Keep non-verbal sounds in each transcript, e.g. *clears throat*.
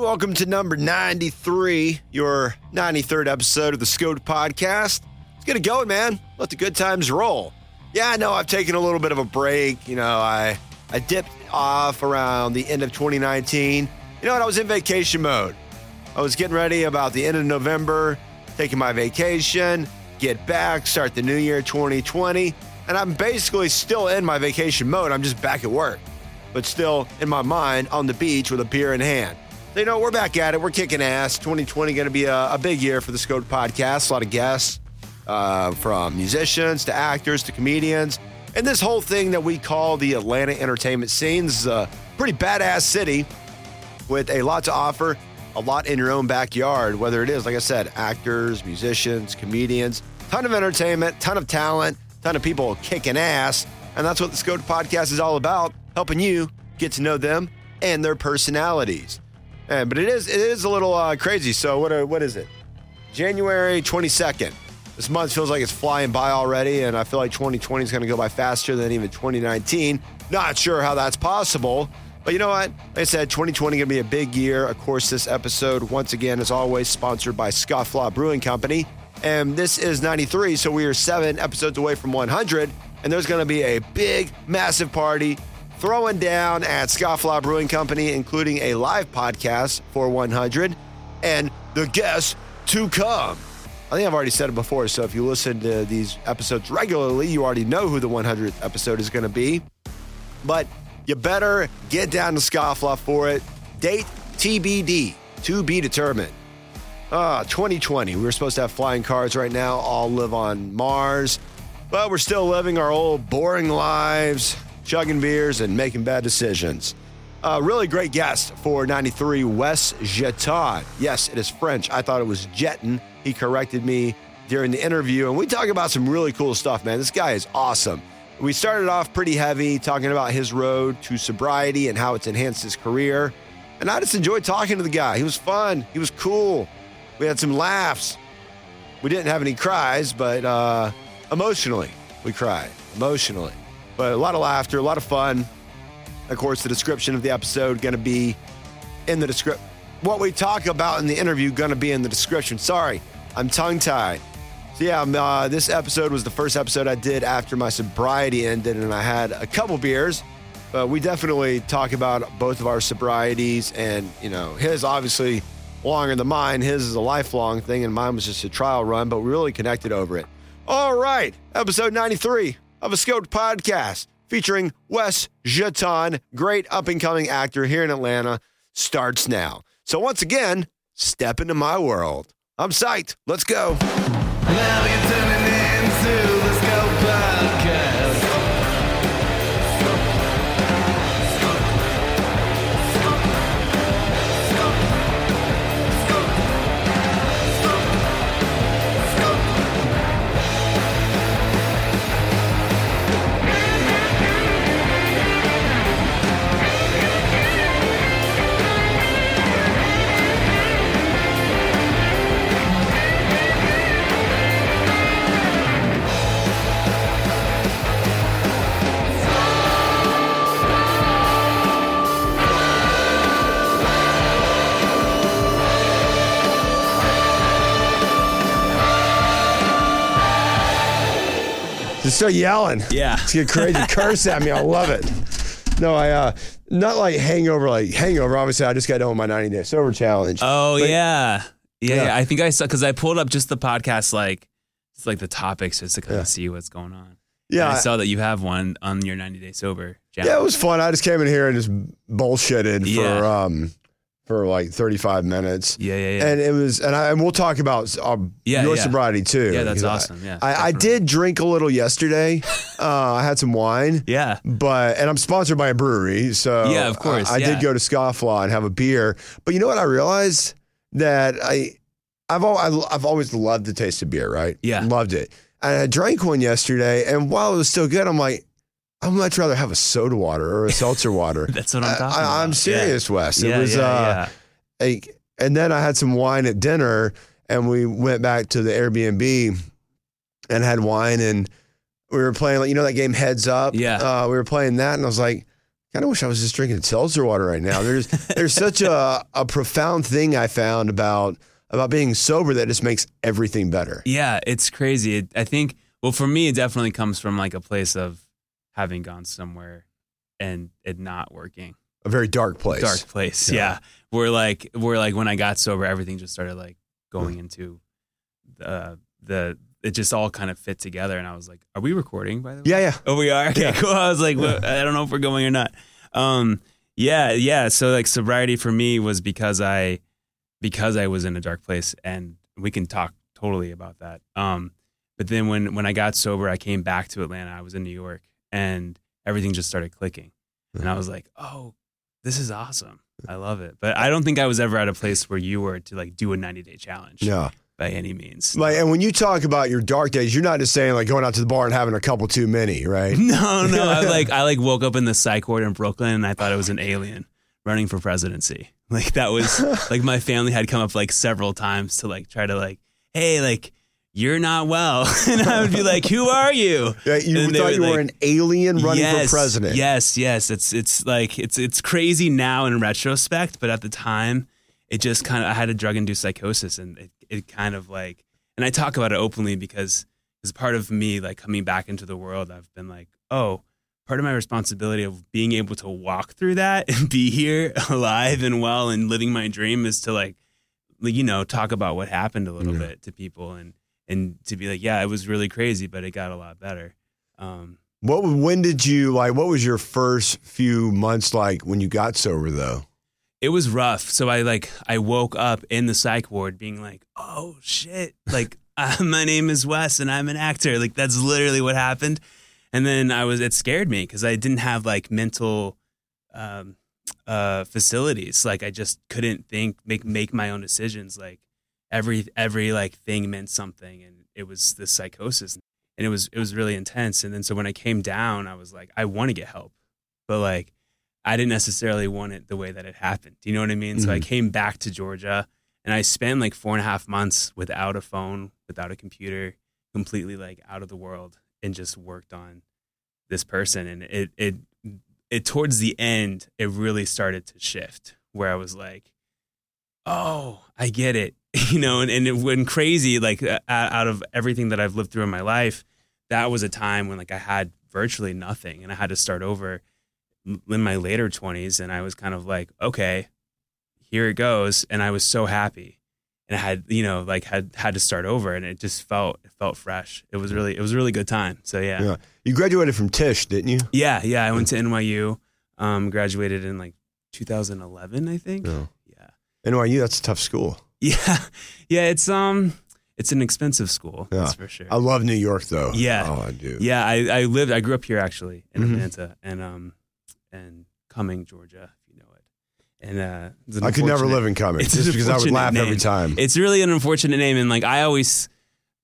welcome to number 93, your 93rd episode of the Scoped Podcast. Let's get it going, man. Let the good times roll. Yeah, I know I've taken a little bit of a break. You know, I, I dipped off around the end of 2019. You know what? I was in vacation mode. I was getting ready about the end of November, taking my vacation, get back, start the new year 2020. And I'm basically still in my vacation mode. I'm just back at work, but still in my mind on the beach with a beer in hand. You know, we're back at it. We're kicking ass. 2020 going to be a, a, big year for the Scoped podcast. A lot of guests uh, from musicians to actors to comedians. And this whole thing that we call the Atlanta entertainment scene is a pretty badass city with a lot to offer, a lot in your own backyard, whether it is, like I said, actors, musicians, comedians, ton of entertainment, ton of talent, ton of people kicking ass. And that's what the Scoped podcast is all about, helping you get to know them and their personalities. Yeah, but it is it is a little uh, crazy. So what uh, what is it? January 22nd. This month feels like it's flying by already, and I feel like 2020 is going to go by faster than even 2019. Not sure how that's possible, but you know what? Like I said, 2020 going to be a big year. Of course, this episode, once again, is always sponsored by Scofflaw Brewing Company, and this is 93, so we are seven episodes away from 100, and there's going to be a big, massive party throwing down at Scofflaw Brewing Company, including a live podcast for 100 and the guests to come. I think I've already said it before, so if you listen to these episodes regularly, you already know who the 100th episode is going to be. But you better get down to Scofflaw for it. Date TBD, to be determined. Ah, 2020. We were supposed to have flying cars right now, all live on Mars, but we're still living our old boring lives chugging beers, and making bad decisions. A really great guest for 93, Wes Jetton. Yes, it is French. I thought it was Jeton. He corrected me during the interview, and we talk about some really cool stuff, man. This guy is awesome. We started off pretty heavy, talking about his road to sobriety and how it's enhanced his career. And I just enjoyed talking to the guy. He was fun, he was cool. We had some laughs. We didn't have any cries, but uh, emotionally, we cried. Emotionally. But a lot of laughter, a lot of fun. Of course, the description of the episode going to be in the description. What we talk about in the interview going to be in the description. Sorry, I'm tongue tied. So yeah, uh, this episode was the first episode I did after my sobriety ended, and I had a couple beers. But we definitely talk about both of our sobrieties, and you know, his obviously longer than mine. His is a lifelong thing, and mine was just a trial run. But we really connected over it. All right, episode 93 of a Scoped podcast featuring Wes Jetton, great up and coming actor here in Atlanta, starts now. So, once again, step into my world. I'm psyched. Let's go. Start yelling. Yeah. Just get crazy. *laughs* Curse at me. I love it. No, I uh not like hangover, like hangover. Obviously, I just got done with my 90 day sober challenge. Oh But- yeah. yeah, Yeah. yeah. I think I saw because I pulled up just the podcast, like it's like the topics, just to kind Yeah. of see what's going on. Yeah, And I saw that you have one on your 90 day sober. Challenge. Yeah, it was fun. I just came in here and just bullshitted for um for like 35 minutes. Yeah, yeah, yeah. And it was, and, I, and we'll talk about Yeah, your yeah. sobriety too. Yeah, that's because I- awesome. Yeah, I, I did drink a little yesterday. *laughs* uh, I had some wine. yeah. But and I'm sponsored by a brewery, so Yeah, of course, I, I yeah. did go to Scofflaw and have a beer. But you know what? I realized that I, I've al- I've always loved the taste of beer, right? Yeah. loved it. And I drank one yesterday, and while it was still good, I'm like, I'd much rather have a soda water or a seltzer water. *laughs* That's what I'm talking I, about. am serious, Wes. Yeah. It was yeah, uh, yeah. like, and then I had some wine at dinner, and we went back to the Airbnb and had wine, and we were playing like you know that game Heads Up. Yeah. uh, we were playing that, and I was like, I kind of wish I was just drinking seltzer water right now. There's *laughs* there's such a a profound thing I found about about being sober that just makes everything better. Yeah, it's crazy. It, I think. Well, for me, it definitely comes from like a place of having gone somewhere and it not working. A very dark place. Dark place. Yeah. Yeah. Where like where like when I got sober, everything just started like going into the the it just all kind of fit together, and I was like, "Are we recording?" By the way. Yeah, yeah. Oh, we are. Okay, Yeah. cool. I was like, well, I don't know if we're going or not. Um, yeah, yeah. So like sobriety for me was because I because I was in a dark place, and we can talk totally about that. Um, but then when when I got sober, I came back to Atlanta. I was in New York, and everything just started clicking, and I was like, oh, this is awesome. I love it. But I don't think I was ever at a place where you were to like do a 90 day challenge Yeah. by any means. Like, and when you talk about your dark days, you're not just saying like going out to the bar and having a couple too many, right? *laughs* No, no. I *laughs* like I like woke up in the psych ward in Brooklyn and I thought it was an alien running for presidency. Like that was *laughs* like my family had come up like several times to like try to like, hey, like you're not well, *laughs* and I would be like, who are you? Yeah, you And thought you were an alien running yes, for president. Yes, yes. It's it's like it's it's crazy now in retrospect, but at the time, it just kind of I had a drug induced psychosis, and it, it kind of like, and I talk about it openly because as part of me like coming back into the world, I've been like, oh, part of my responsibility of being able to walk through that and be here *laughs* alive and well and living my dream is to like, you know, talk about what happened a little Yeah. bit to people and and to be like, yeah, it was really crazy, but it got a lot better. Um, What? When did you like? What was your first few months like when you got sober though? it was rough. So I like I woke up in the psych ward being like, "Oh shit!" Like *laughs* uh, my name is Wes and I'm an actor. Like that's literally what happened. And then I was it scared me because I didn't have like mental um, uh, facilities. Like I just couldn't think make make my own decisions. Like every every like thing meant something, and it was this psychosis, and it was it was really intense. And then so when I came down, I was like, I want to get help, but like I didn't necessarily want it the way that it happened. Do you know what I mean? So I mm-hmm. came back to Georgia and I spent like four and a half months without a phone, without a computer, completely like out of the world and just worked on this person. And it, it, it towards the end, it really started to shift where I was like, oh, I get it. *laughs* You know, and, and it went crazy, like uh, out of everything that I've lived through in my life, that was a time when like I had virtually nothing and I had to start over in my later 20s and I was kind of like, okay, here it goes and I was so happy. And I had, you know, like had had to start over and it just felt it felt fresh. It was really it was a really good time. So yeah. Yeah. You graduated from Tisch, didn't you? Yeah, yeah, I went to NYU. Um graduated in like 2011, I think. Yeah. Yeah. NYU, that's a tough school. *laughs* Yeah. Yeah, it's um it's an expensive school, Yeah. that's for sure. I love New York though. Yeah. Oh, I do. Yeah, I, I lived. I grew up here actually in Mhm. Atlanta and um and Cumming, Georgia, if you know it. And uh, an I could never live in Cummings *laughs* it's just because I would laugh every time. It's really an unfortunate name, and like I always,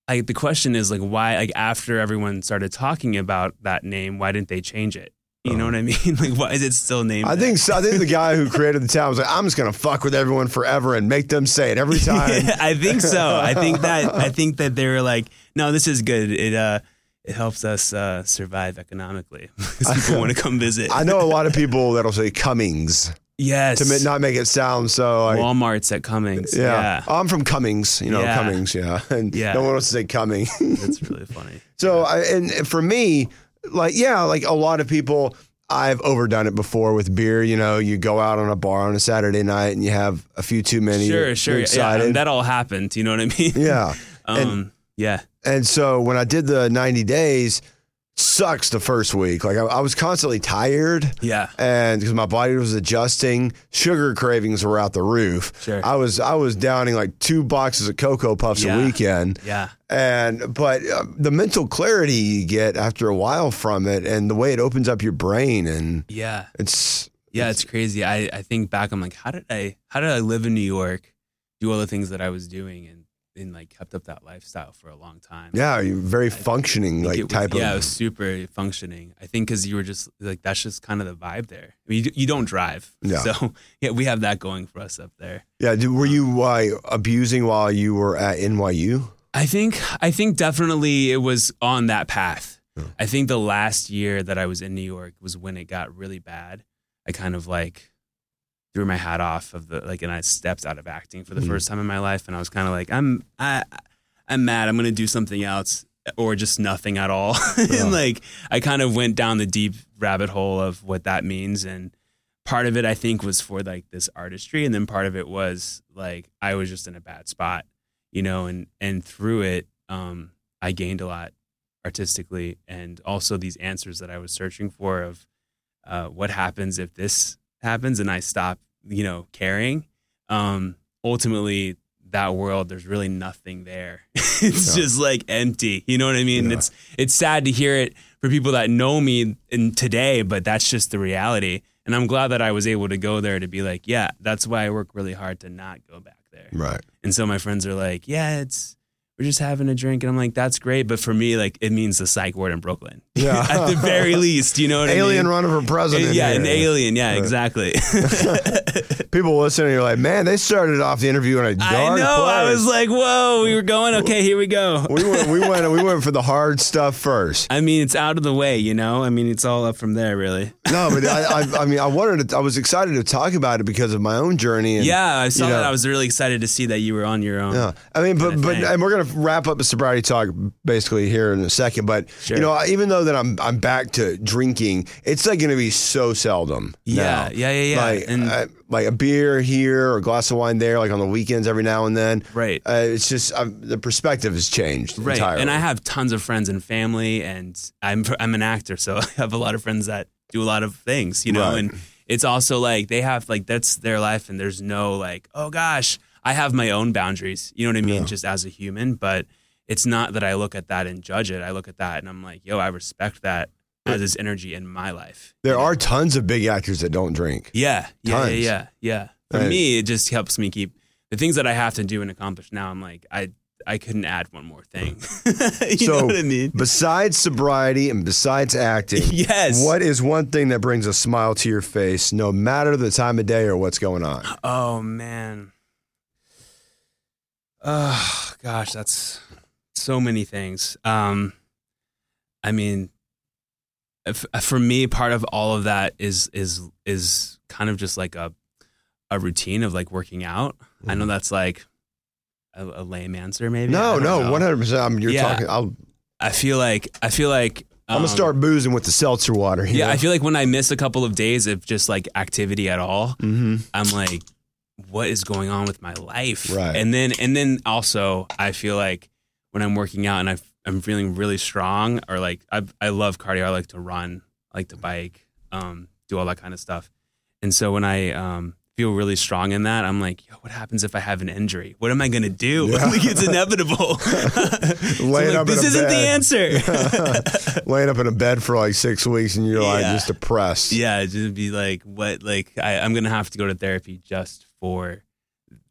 like the question is like why? Like after everyone started talking about that name, why didn't they change it? You know what I mean? *laughs* Like why is it still named? Oh. I that? think so, I think the guy who *laughs* created the town was like, I'm just gonna fuck with everyone forever and make them say it every time. *laughs* I think so. I think that I think that they were like, no, this is good. It uh, it helps us uh, survive economically because people want to come visit. I know a lot of people that'll say Cummings yes, to not make it sound so like Walmart's at Cummings. yeah. Yeah, I'm from Cummings, you know, Yeah. Cummings, yeah. And Yeah. no one wants to say Cumming. that's really funny. so I, and for me, like yeah, like a lot of people I've overdone it before with beer. You know, you go out on a bar on a Saturday night and you have a few too many. Sure, you're- sure. you're Yeah, and that all happened. You know what I mean? yeah. *laughs* Um, yeah. And so when I did the 90 days, sucks the first week. Like I, I was constantly tired. Yeah. and because my body was adjusting, sugar cravings were out the roof. Sure. I was I was downing like two boxes of cocoa puffs Yeah. a weekend, Yeah. and but uh, the mental clarity you get after a while from it, and the way it opens up your brain, and Yeah. it's Yeah. It's crazy. I, I think back, I'm like, how did I, how did I live in New York, do all the things that I was doing and, and like kept up that lifestyle for a long time? yeah, you're very functioning like it was- type yeah, it of was super functioning. I think because you were just like that's just kind of the vibe there. I mean, you, you don't drive, Yeah. So *laughs* yeah, we have that going for us up there. yeah. Were you uh, abusing while you were at NYU? I think I think definitely it was on that path. I think the last year that I was in New York was when it got really bad. I kind of like threw my hat off of the like, and I stepped out of acting for the Mhm. first time in my life, and I was kind of like, I'm I I'm mad. I'm gonna do something else or just nothing at all. Yeah. *laughs* and like I kind of went down the deep rabbit hole of what that means and part of it I think was for like this artistry and then part of it was like I was just in a bad spot, you know, and and through it um I gained a lot artistically and also these answers that I was searching for of uh what happens if this happens and I stop, you know, caring. Um ultimately that world there's really nothing there. *laughs* it's Yeah. just like empty. You know what I mean? Yeah. It's it's sad to hear it for people that know me in today, but that's just the reality. And I'm glad that I was able to go there to be like, yeah, that's why I work really hard to not go back there. Right. And so my friends are like, yeah, it's we're just having a drink, and I'm like, that's great, but for me, like, it means the psych ward in Brooklyn. *laughs* Yeah. at the very *laughs* least, you know what Alien I mean? running for president. yeah, here. an alien. Yeah, Right. exactly. *laughs* People listening, you're like, man, they started off the interview in a dark I know. I was like, whoa, we were going. Okay, here we go. we went, we went, we went for the hard stuff first. I mean, it's out of the way, you know. I mean, it's all up from there, really. No, but I, I, I mean, I wanted to, I was excited to talk about it because of my own journey. And, yeah, I saw you know- that. I was really excited to see that you were on your own. Yeah, I mean, but but and we're gonna wrap up the sobriety talk basically here in a second. But Sure. you know, even though that I'm I'm back to drinking, it's like gonna be so seldom. Yeah, now. yeah, yeah, yeah. Like And- uh, like a beer here or a glass of wine there, like on the weekends every now and then. Right. Uh, it's just i the perspective has changed Right. entirely. And I have tons of friends and family, and I'm I'm an actor, so *laughs* I have a lot of friends that do a lot of things, you know. Right. And it's also like they have like that's their life, and there's no like, oh gosh, I have my own boundaries. You know what I mean? Yeah. Just as a human, but it's not that I look at that and judge it. I look at that and I'm like, yo, I respect that as this energy in my life. there are tons of big actors that don't drink. Yeah, yeah, yeah, yeah, yeah. For Right. me, it just helps me keep the things that I have to do and accomplish now. I'm like, I I couldn't add one more thing. *laughs* you So- know what I mean? Besides sobriety and besides acting, *laughs* Yes. what is one thing that brings a smile to your face, no matter the time of day or what's going on? Oh man. Oh gosh, that's so many things. Um, I mean, if, for me, part of all of that is is is kind of just like a a routine of like working out. I know that's like a, a lame answer, maybe. No, no, one hundred percent. I'm You're Yeah. talking. I'll, I feel like I feel like I'm gonna um, start boozing with the seltzer water. Yeah, I feel like when I miss a couple of days of just like activity at all, hmm I'm like, what is going on with my life? Right. And then and then also I feel like when I'm working out and I I'm feeling really strong or like I I love cardio. I like to run, I like to bike, um, do all that kind of stuff. And so when I um feel really strong in that, I'm like, yo, what happens if I have an injury? What am I gonna do? *laughs* Yeah. like it's inevitable. *laughs* So Laying like, up in this a isn't the answer. *laughs* laying up in a bed for like six weeks and you're like just depressed. Yeah, just be like, what? Like, I, I'm gonna have to go to therapy just for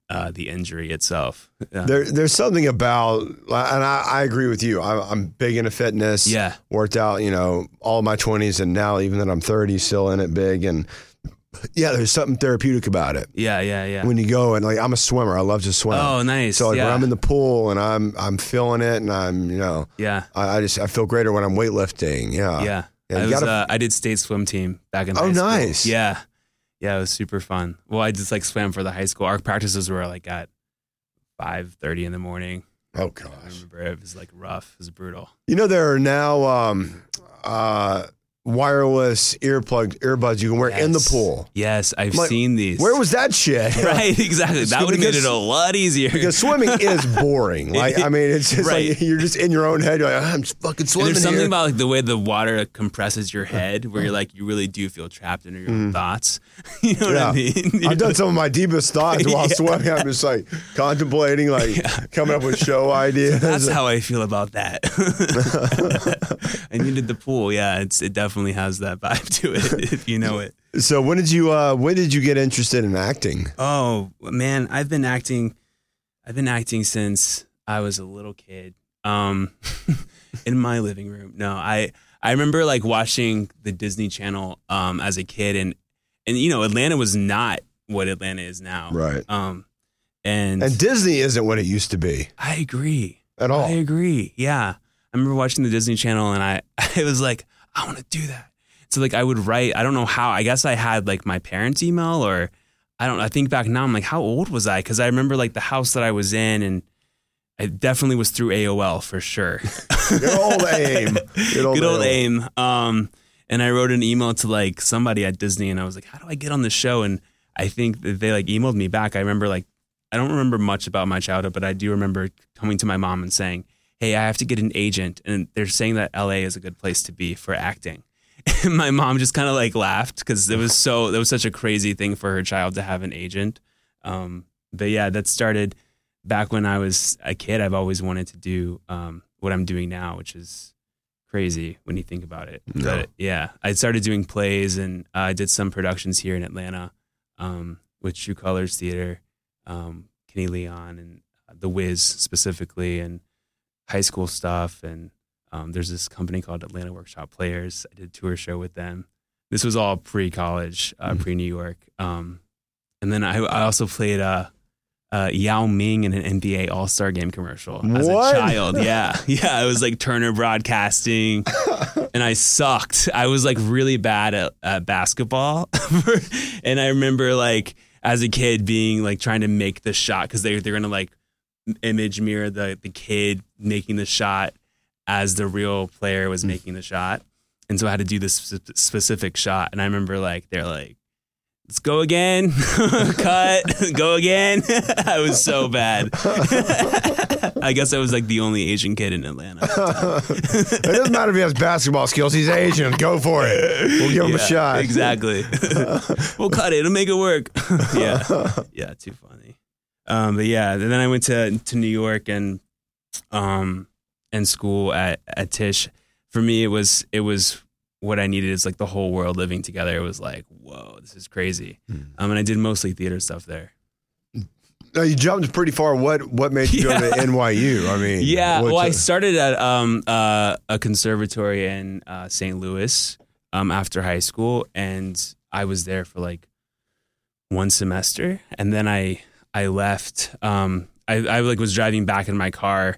uh, the injury itself. Yeah. There, there's something about, and I, I agree with you. I'm, I'm big into fitness. yeah, Worked out, you know, all my 20s, and now even that I'm 30, still in it big. And yeah, there's something therapeutic about it yeah, yeah, yeah. when you go and like I'm a swimmer. I love to swim. oh, nice. So like yeah. when I'm in the pool and I'm I'm feeling it and I'm you know yeah, I, I just I feel greater when I'm weightlifting. Yeah. yeah. Yeah, I was, gotta- uh, I did state swim team back in. Oh, high school. nice. Yeah, yeah. It was super fun. Well, I just like swam for the high school. Our practices were like at five thirty in the morning. Oh gosh, I remember it was like rough. It was brutal. You know there are now um, uh, wireless earplug earbuds you can wear in the pool. Yes, I've Like, seen these. Where was that shit? *laughs* right? Exactly. That would have made it a lot easier. Because swimming is *laughs* boring. Like I mean, it's just Right. like you're just in your own head. You're like, I'm just fucking And swimming there's something here. about like the way the water compresses your head, where you're like you really do feel trapped in your own thoughts. *laughs* you know what I mean? Mm. I've done some of my deepest thoughts while Yeah. swimming. I'm just like contemplating, like coming up with show ideas. That's how I feel about that. and you did the pool, yeah. It's it definitely has that vibe to it *laughs* if you know it. so when did you uh, when did you get interested in acting? Oh man, I've been acting. I've been acting since I was a little kid. Um, *laughs* in my living room. No, I I remember like watching the Disney Channel um as a kid, and and you know Atlanta was not what Atlanta is now. Right. Um, and, And Disney isn't what it used to be I agree. at all. I agree. Yeah. I remember watching the Disney Channel and I, *laughs* I was like, I want to do that. So like I would write. I don't know how. I guess I had like my parents' email or I don't. I think back now. I'm like, how old was I? Because I remember like the house that I was in and. I definitely was through AOL for sure. *laughs* Good old AIM. Good old, Good old AIM. Um, and I wrote an email to like somebody at Disney, and I was like, "How do I get on the show?" And I think that they like emailed me back. I remember like I don't remember much about my childhood, but I do remember coming to my mom and saying, "Hey, I have to get an agent," and they're saying that LA is a good place to be for acting. *laughs* And my mom just kind of like laughed because it was so that was such a crazy thing for her child to have an agent. Um, but yeah, that started back when I was a kid. I've always wanted to do um, what I'm doing now, which is crazy when you think about it. No. But yeah, I started doing plays and uh, I did some productions here in Atlanta um, with True Colors Theater, um, Kenny Leon, and uh, The Wiz specifically, and high school stuff. And um, there's this company called Atlanta Workshop Players. I did a tour show with them. This was all pre college, uh, mm-hmm. pre New York. Um, and then I, I also played uh, uh, Yao Ming in an NBA All Star Game commercial as what? a child. *laughs* Yeah, yeah. I was like Turner Broadcasting, *laughs* and I sucked. I was like really bad at, at basketball, *laughs* and I remember like as a kid being like trying to make the shot because they they're gonna like image mirror the the kid making the shot as the real player was mm. making the shot, and so I had to do this specific shot. And I remember like they're like let's go again. *laughs* Cut. *laughs* go again. *laughs* I was so bad. I guess I was like the only Asian kid in Atlanta. it doesn't matter if he has basketball skills. He's Asian. Go for it. We'll give him yeah, a shot. Exactly. we'll cut it. It'll make it work. yeah. Yeah. Too funny. Um, but yeah, then I went to to New York and um and school at at Tisch. For me, it was it was what I needed is like the whole world living together. It was like, whoa, this is crazy. Mm. Um, and I did mostly theater stuff there. Now you jumped pretty far. What what made you yeah. go to *laughs* NYU? I mean, yeah. Well, I started at um, uh, a conservatory in uh, St. Louis um, after high school, and I was there for like one semester, and then I I left. Um, I, I like was driving back in my car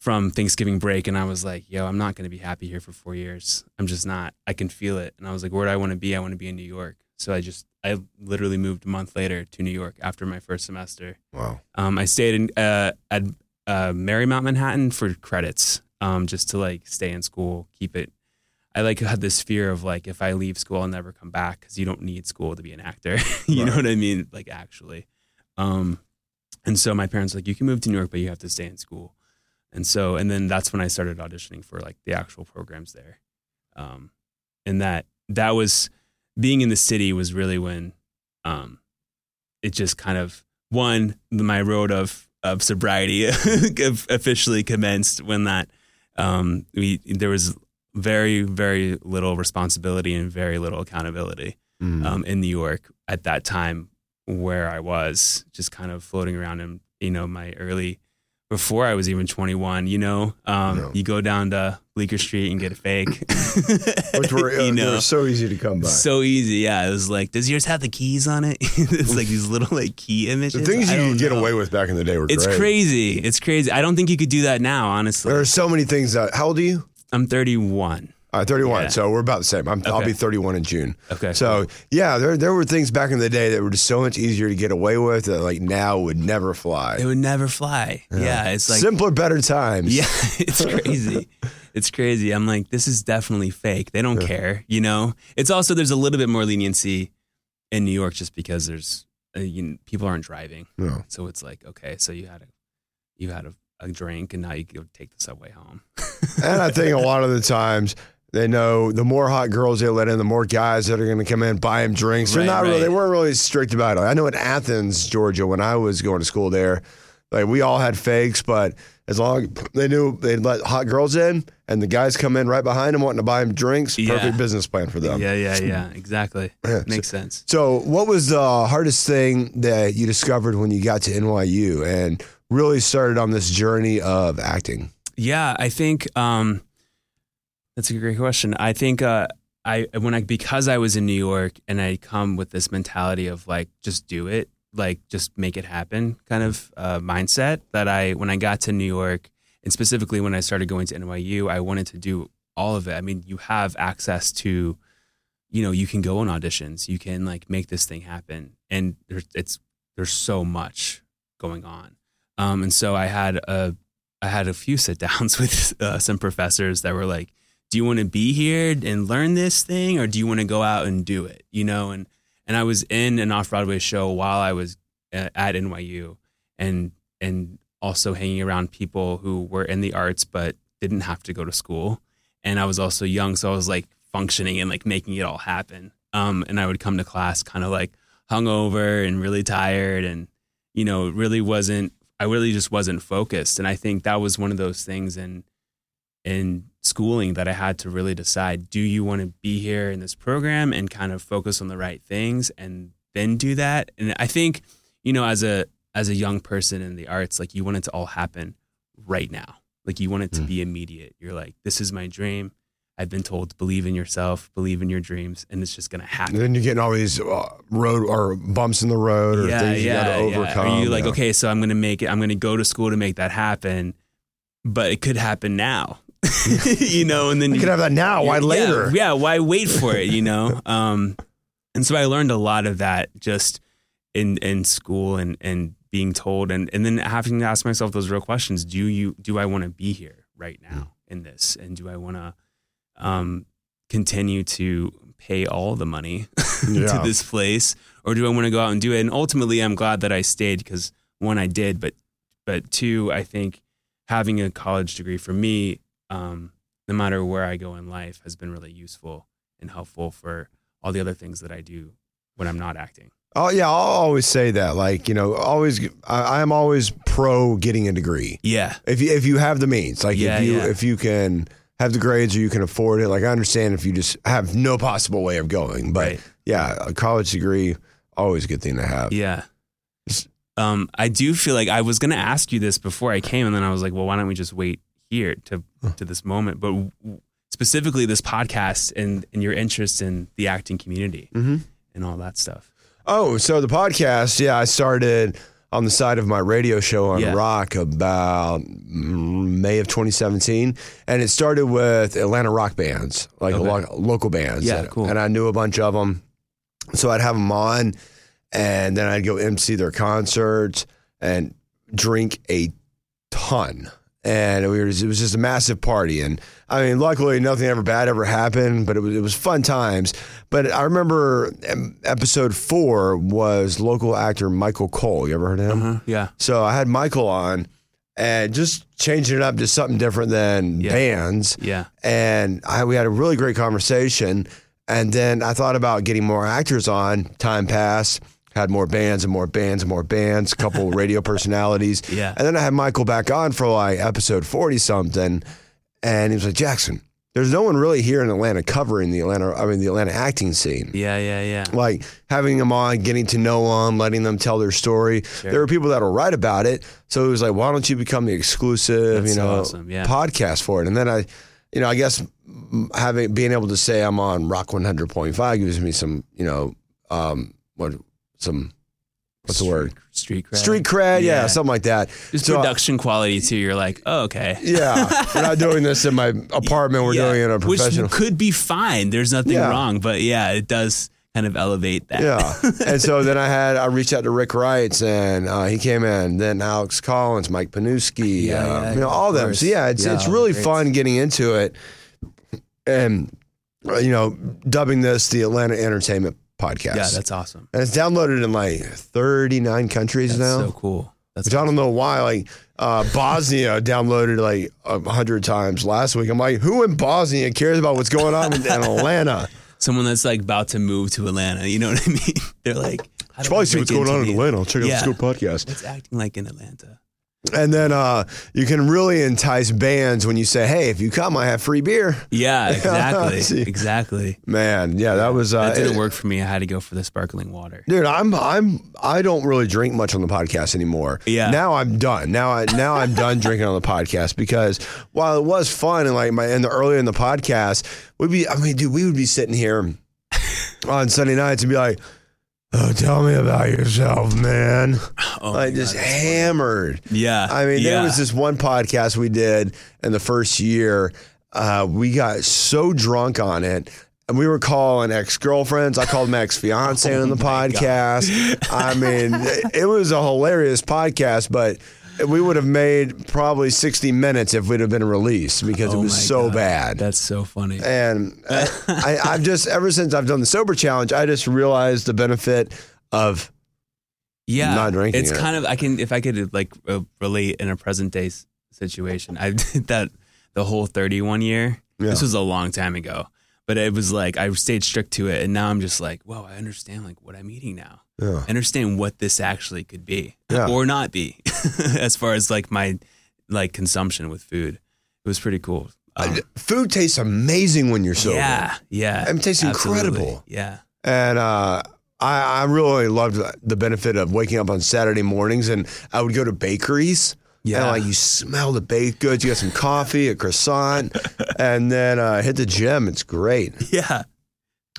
from Thanksgiving break and I was like, yo, I'm not going to be happy here for four years. I'm just not. I can feel it. And I was like, where do I want to be? I want to be in New York. So I just, I literally moved a month later to New York after my first semester. Wow. Um, I stayed in, uh, at uh, Marymount Manhattan for credits um, just to like stay in school, keep it. I like had this fear of like, if I leave school, I'll never come back because you don't need school to be an actor. *laughs* you right. know what I mean? Like, actually. Um, and so my parents were like, you can move to New York, but you have to stay in school. And so, and then that's when I started auditioning for like the actual programs there. Um, and that, that was being in the city was really when, um, it just kind of one, my road of, of sobriety *laughs* officially commenced when that, um, we, there was very, very little responsibility and very little accountability, mm. um, in New York at that time where I was just kind of floating around in, you know, my early, before I was even 21, you know, um, you go down to Bleecker Street and get a fake. *laughs* Which were, *laughs* uh, you know, were so easy to come by. So easy. Yeah. It was like, does yours have the keys on it? *laughs* it's like these little like key images. The things you could get away with back in the day were It's great. crazy. It's crazy. I don't think you could do that now, honestly. There are so many things that, how old are you? I'm 31. Uh, 31. Yeah. So we're about the same. i will okay. be 31 in June. Okay. So yeah, there there were things back in the day that were just so much easier to get away with that like now would never fly. It would never fly. Yeah. yeah it's like simpler, better times. *laughs* Yeah, it's crazy. *laughs* it's crazy. I'm like, this is definitely fake. They don't yeah. care. You know. It's also there's a little bit more leniency in New York just because there's uh, you know, people aren't driving. No. So it's like okay, so you had a you had a, a drink and now you go take the subway home. and I think a lot of the times they know the more hot girls they let in, the more guys that are going to come in buy them drinks. They're not right. really, they weren't really strict about it. I know in Athens, Georgia, when I was going to school there, like we all had fakes, but as long they knew they'd let hot girls in, and the guys come in right behind them wanting to buy them drinks, yeah. perfect business plan for them. Yeah, yeah, *laughs* yeah, exactly. Yeah. Makes so, sense. So, what was the hardest thing that you discovered when you got to NYU and really started on this journey of acting? Yeah, I think. Um, that's a great question. I think uh, I when I because I was in New York and I come with this mentality of like just do it, like just make it happen kind of uh, mindset that I when I got to New York and specifically when I started going to NYU, I wanted to do all of it. I mean, you have access to you know, you can go on auditions, you can like make this thing happen, and there's it's there's so much going on. Um, and so I had a I had a few sit downs *laughs* with uh, some professors that were like, "Do you want to be here and learn this thing, or do you want to go out and do it?" You know, and and I was in an off Broadway show while I was uh, at NYU, and and also hanging around people who were in the arts but didn't have to go to school, and I was also young, so I was like functioning and like making it all happen. Um, and I would come to class kind of like hungover and really tired, and you know, really wasn't. I really just wasn't focused, and I think that was one of those things and in schooling that I had to really decide: Do you want to be here in this program and kind of focus on the right things, and then do that? And I think, you know, as a as a young person in the arts, like you want it to all happen right now. Like you want it to Mm. be immediate. You're like, this is my dream. I've been told to believe in yourself, believe in your dreams, and it's just gonna happen. And then you're getting all these uh, road or bumps in the road or things you got to overcome. Are you like, yeah. okay, so I'm gonna make it. I'm gonna go to school to make that happen, but it could happen now, *laughs* you know. And then you could have that now. Why yeah, later? Yeah, why wait for it? You know. *laughs* um, and so I learned a lot of that just in in school and and being told and and then having to ask myself those real questions. Do you do I want to be here right now in this, and do I want to um, continue to pay all the money *laughs* Yeah. to this place, or do I want to go out and do it? And ultimately, I'm glad that I stayed because one, I did, but but two, I think having a college degree for me, um, no matter where I go in life, has been really useful and helpful for all the other things that I do when I'm not acting. Oh yeah, I'll always say that. Like you know, always I, I'm always pro getting a degree Yeah, if you if you have the means. Like Yeah, if you yeah. if you can have the grades or you can afford it. Like I understand if you just have no possible way of going, but right. yeah, a college degree always a good thing to have. Yeah. Um, I do feel like I was going to ask you this before I came, and then I was like, well, why don't we just wait here to to this moment? But w- specifically, this podcast and and your interest in the acting community Mm-hmm. and all that stuff. Oh, so the podcast, yeah, I started on the side of my radio show on Yeah. rock about May of 2017. And it started with Atlanta rock bands, like Okay. lo- local bands. Yeah, and, cool. And I knew a bunch of them. So I'd have them on, and then I'd go MC their concerts and drink a ton. And we were, it was just a massive party. And I mean, luckily, nothing ever bad ever happened, but it was, it was fun times. But I remember um, episode four was local actor Michael Cole. You ever heard of him? Uh-huh. Yeah. So I had Michael on and just changing it up to something different than Yeah. bands. Yeah. And I, we had a really great conversation. And then I thought about getting more actors on. Time passed, had more bands and more bands and more bands, a couple *laughs* radio personalities. Yeah. And then I had Michael back on for like episode 40 something. And he was like, Jackson, there's no one really here in Atlanta covering the Atlanta, I mean, the Atlanta acting scene. Yeah. Yeah. Yeah. Like having them on, getting to know them, letting them tell their story. There are people that'll write about it. So it was like, why don't you become the exclusive, That's you so know, awesome, yeah. podcast for it? And then I, you know, I guess having being able to say I'm on Rock 100.5 gives me some, you know, um, what some what's the word? Street cred. Street cred, yeah, Yeah. something like that. Just So- production quality too. You're like, oh, okay. *laughs* Yeah, we're not doing this in my apartment. We're Yeah. doing it in a professional. Which could be fine. There's nothing Yeah. wrong. But yeah, it does kind of elevate that. Yeah. *laughs* and so then I had, I reached out to Rick Wrights and uh, he came in. Then Alex Collins, Mike Panuski, Yeah, uh, you know, all of them. So yeah, it's, it's really great. fun getting into it and, uh, you know, dubbing this the Atlanta Entertainment Podcast. yeah, that's awesome. and it's downloaded in like 39 countries That's now. so cool. That's Which I don't know why. Like uh, Bosnia *laughs* downloaded like a hundred times last week. I'm like, who in Bosnia cares about what's going on in *laughs* Atlanta? someone that's like about to move to Atlanta. You know what I mean? *laughs* They're like, how do Probably see what's going on in Atlanta. I'll check out Yeah. the Scoop podcast. It's acting like in Atlanta? And then uh, you can really entice bands when you say, "Hey, if you come, I have free beer." Yeah, *laughs* exactly, *laughs* exactly. Man, yeah, that was uh, That didn't work for me. I had to go for the sparkling water. Dude, I'm I'm I don't really drink much on the podcast anymore. Yeah. Now I'm done. Now I now I'm done *laughs* drinking on the podcast because while it was fun and like my in the earlier in the podcast, we'd be I mean, dude, we would be sitting here on Sunday nights and be like, Oh, tell me about yourself, man. Oh, my just God. hammered. yeah. I mean, yeah. there was this one podcast we did in the first year. Uh, we got so drunk on it. and we were calling ex girlfriends. I called my *laughs* ex fiance Oh on the podcast. I mean, *laughs* it was a hilarious podcast, but we would have made probably 60 minutes if we'd have been released because it Oh was so God. bad. That's so funny. and I, *laughs* I, I've just, ever since I've done the sober challenge, I just realized the benefit of yeah, not drinking It's it. kind of I can if I could like uh, relate in a present day s- situation. I *laughs* did that the whole 31 year. Yeah. This was a long time ago, but it was like I stayed strict to it, and now I'm just like, whoa, I understand like what I'm eating now. Yeah. I understand what this actually could be Yeah. or not be, *laughs* *laughs* as far as like my like consumption with food. It was pretty cool. Um, food tastes amazing when you're sober. yeah, yeah, it tastes absolutely. incredible. Yeah, And uh, I, I really loved the benefit of waking up on Saturday mornings and I would go to bakeries. Yeah. And like you smell the baked goods, you got some coffee, a croissant, *laughs* and then uh, hit the gym. It's great. yeah.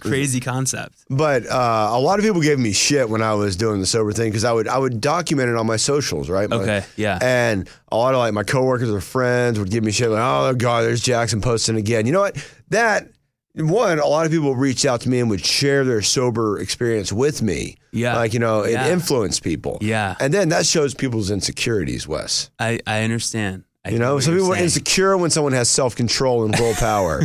Crazy concept. But uh, a lot of people gave me shit when I was doing the sober thing because I would I would document it on my socials, right? My- Okay, yeah. And a lot of like my coworkers or friends would give me shit like, "Oh God, there's Jackson posting again." You know what? That one, a lot of people reached out to me and would share their sober experience with me. Yeah. like you know, it Yeah. influenced people. Yeah. and then that shows people's insecurities, Wes. I, I understand. I You know, some people are insecure when someone has self control and willpower.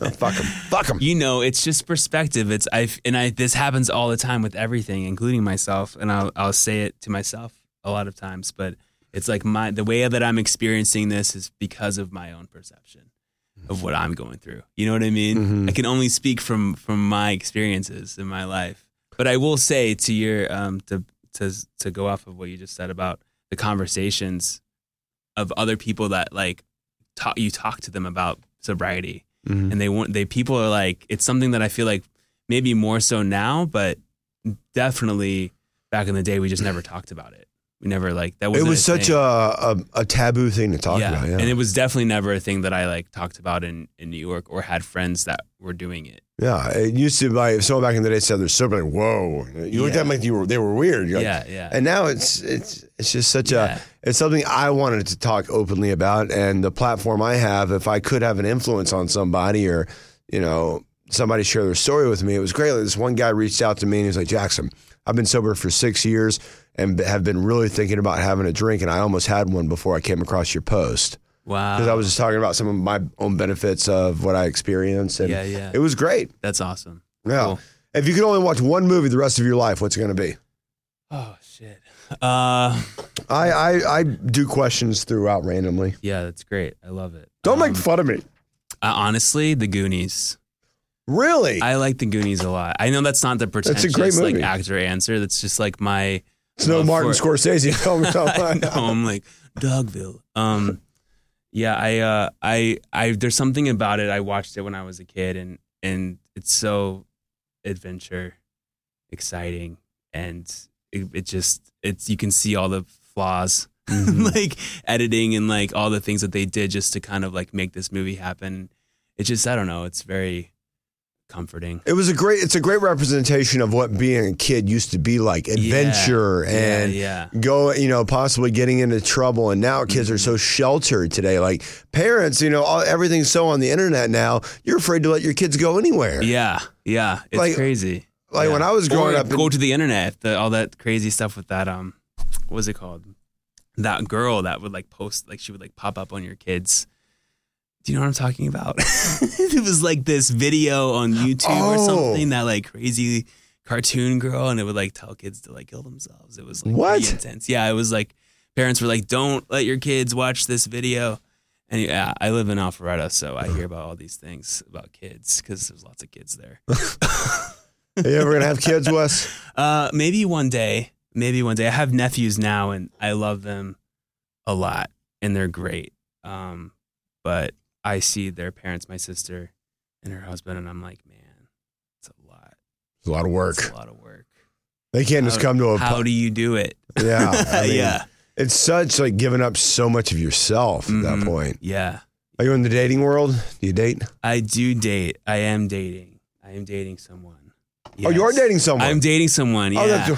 Oh, *laughs* fuck them. Fuck them. *laughs* You know, it's just perspective. It's I and I. This happens all the time with everything, including myself. And I'll I'll say it to myself a lot of times, but it's like my the way that I'm experiencing this is because of my own perception of what I'm going through. You know what I mean? Mm-hmm. I can only speak from from my experiences in my life. But I will say to your um to to to go off of what you just said about the conversations of other people that like talk you talk to them about sobriety Mm-hmm. and they want they people are like it's something that I feel like maybe more so now, but definitely back in the day we just never talked about it. We never like that was It was such a, a a taboo thing to talk yeah. about. Yeah, and it was definitely never a thing that I like talked about in in New York or had friends that were doing it. Yeah. It used to be like if someone back in the day said they're sober, like whoa, you looked Yeah. at them like you were they were weird. Like- yeah, yeah, And now it's it's it's just such Yeah. a it's something I wanted to talk openly about, and the platform I have, if I could have an influence on somebody or you know somebody share their story with me, it was great. Like this one guy reached out to me and he was like, Jackson, I've been sober for six years and have been really thinking about having a drink, and I almost had one before I came across your post wow, because I was just talking about some of my own benefits of what I experienced, and Yeah, yeah. it was great. that's awesome. Yeah. Cool. If you could only watch one movie the rest of your life, what's it going to be? Oh shit. Uh, I, I I do questions throughout randomly. yeah, that's great. I love it. Don't Um, make fun of me. uh, honestly, the Goonies. Really? I like the Goonies a lot. I know that's not the That's a pretentious great like actor answer. That's just like my it's no Martin for- Scorsese *laughs* *laughs* know. I'm like Dogville. Um, yeah, I, uh, I, I. There's something about it. I watched it when I was a kid, and and it's so adventure, exciting, and it, it just it's you can see all the flaws, *laughs* Mm-hmm. like editing and like all the things that they did just to kind of like make this movie happen. It just I don't know. It's very comforting. It was a great. It's a great representation of what being a kid used to be like: adventure Yeah, and yeah. go, you know, possibly getting into trouble. And now kids are Mm-hmm. so sheltered today. Like parents, you know, all, everything's so on the internet now. You're afraid to let your kids go anywhere. Yeah, yeah, it's Like- crazy. Like Yeah. when I was growing Or up, go to the internet, the, all that crazy stuff with that. Um, what was it called? That girl that would like post, like she would like pop up on your kids. Do you know what I'm talking about? *laughs* it was like this video on YouTube or Oh. something that like crazy cartoon girl, and it would like tell kids to like kill themselves. It was like What? intense. Yeah, it was like parents were like, "Don't let your kids watch this video." And yeah, I live in Alpharetta, so I hear about all these things about kids because there's lots of kids there. *laughs* are you ever gonna have kids, Wes? *laughs* Uh, maybe one day. Maybe one day. I have nephews now, and I love them a lot, and they're great. Um, but I see their parents, my sister and her husband, and I'm like, man, it's a lot. It's a lot of work. It's a lot of work. They can't just come to a. How do you do it? *laughs* yeah, I *laughs* mean, yeah, It's such like giving up so much of yourself at that Mhm. point. yeah. Are you in the dating world? Do you date? I do date. I am dating. I am dating someone. Oh, you are dating someone. I'm dating someone. Yeah. Oh, that's,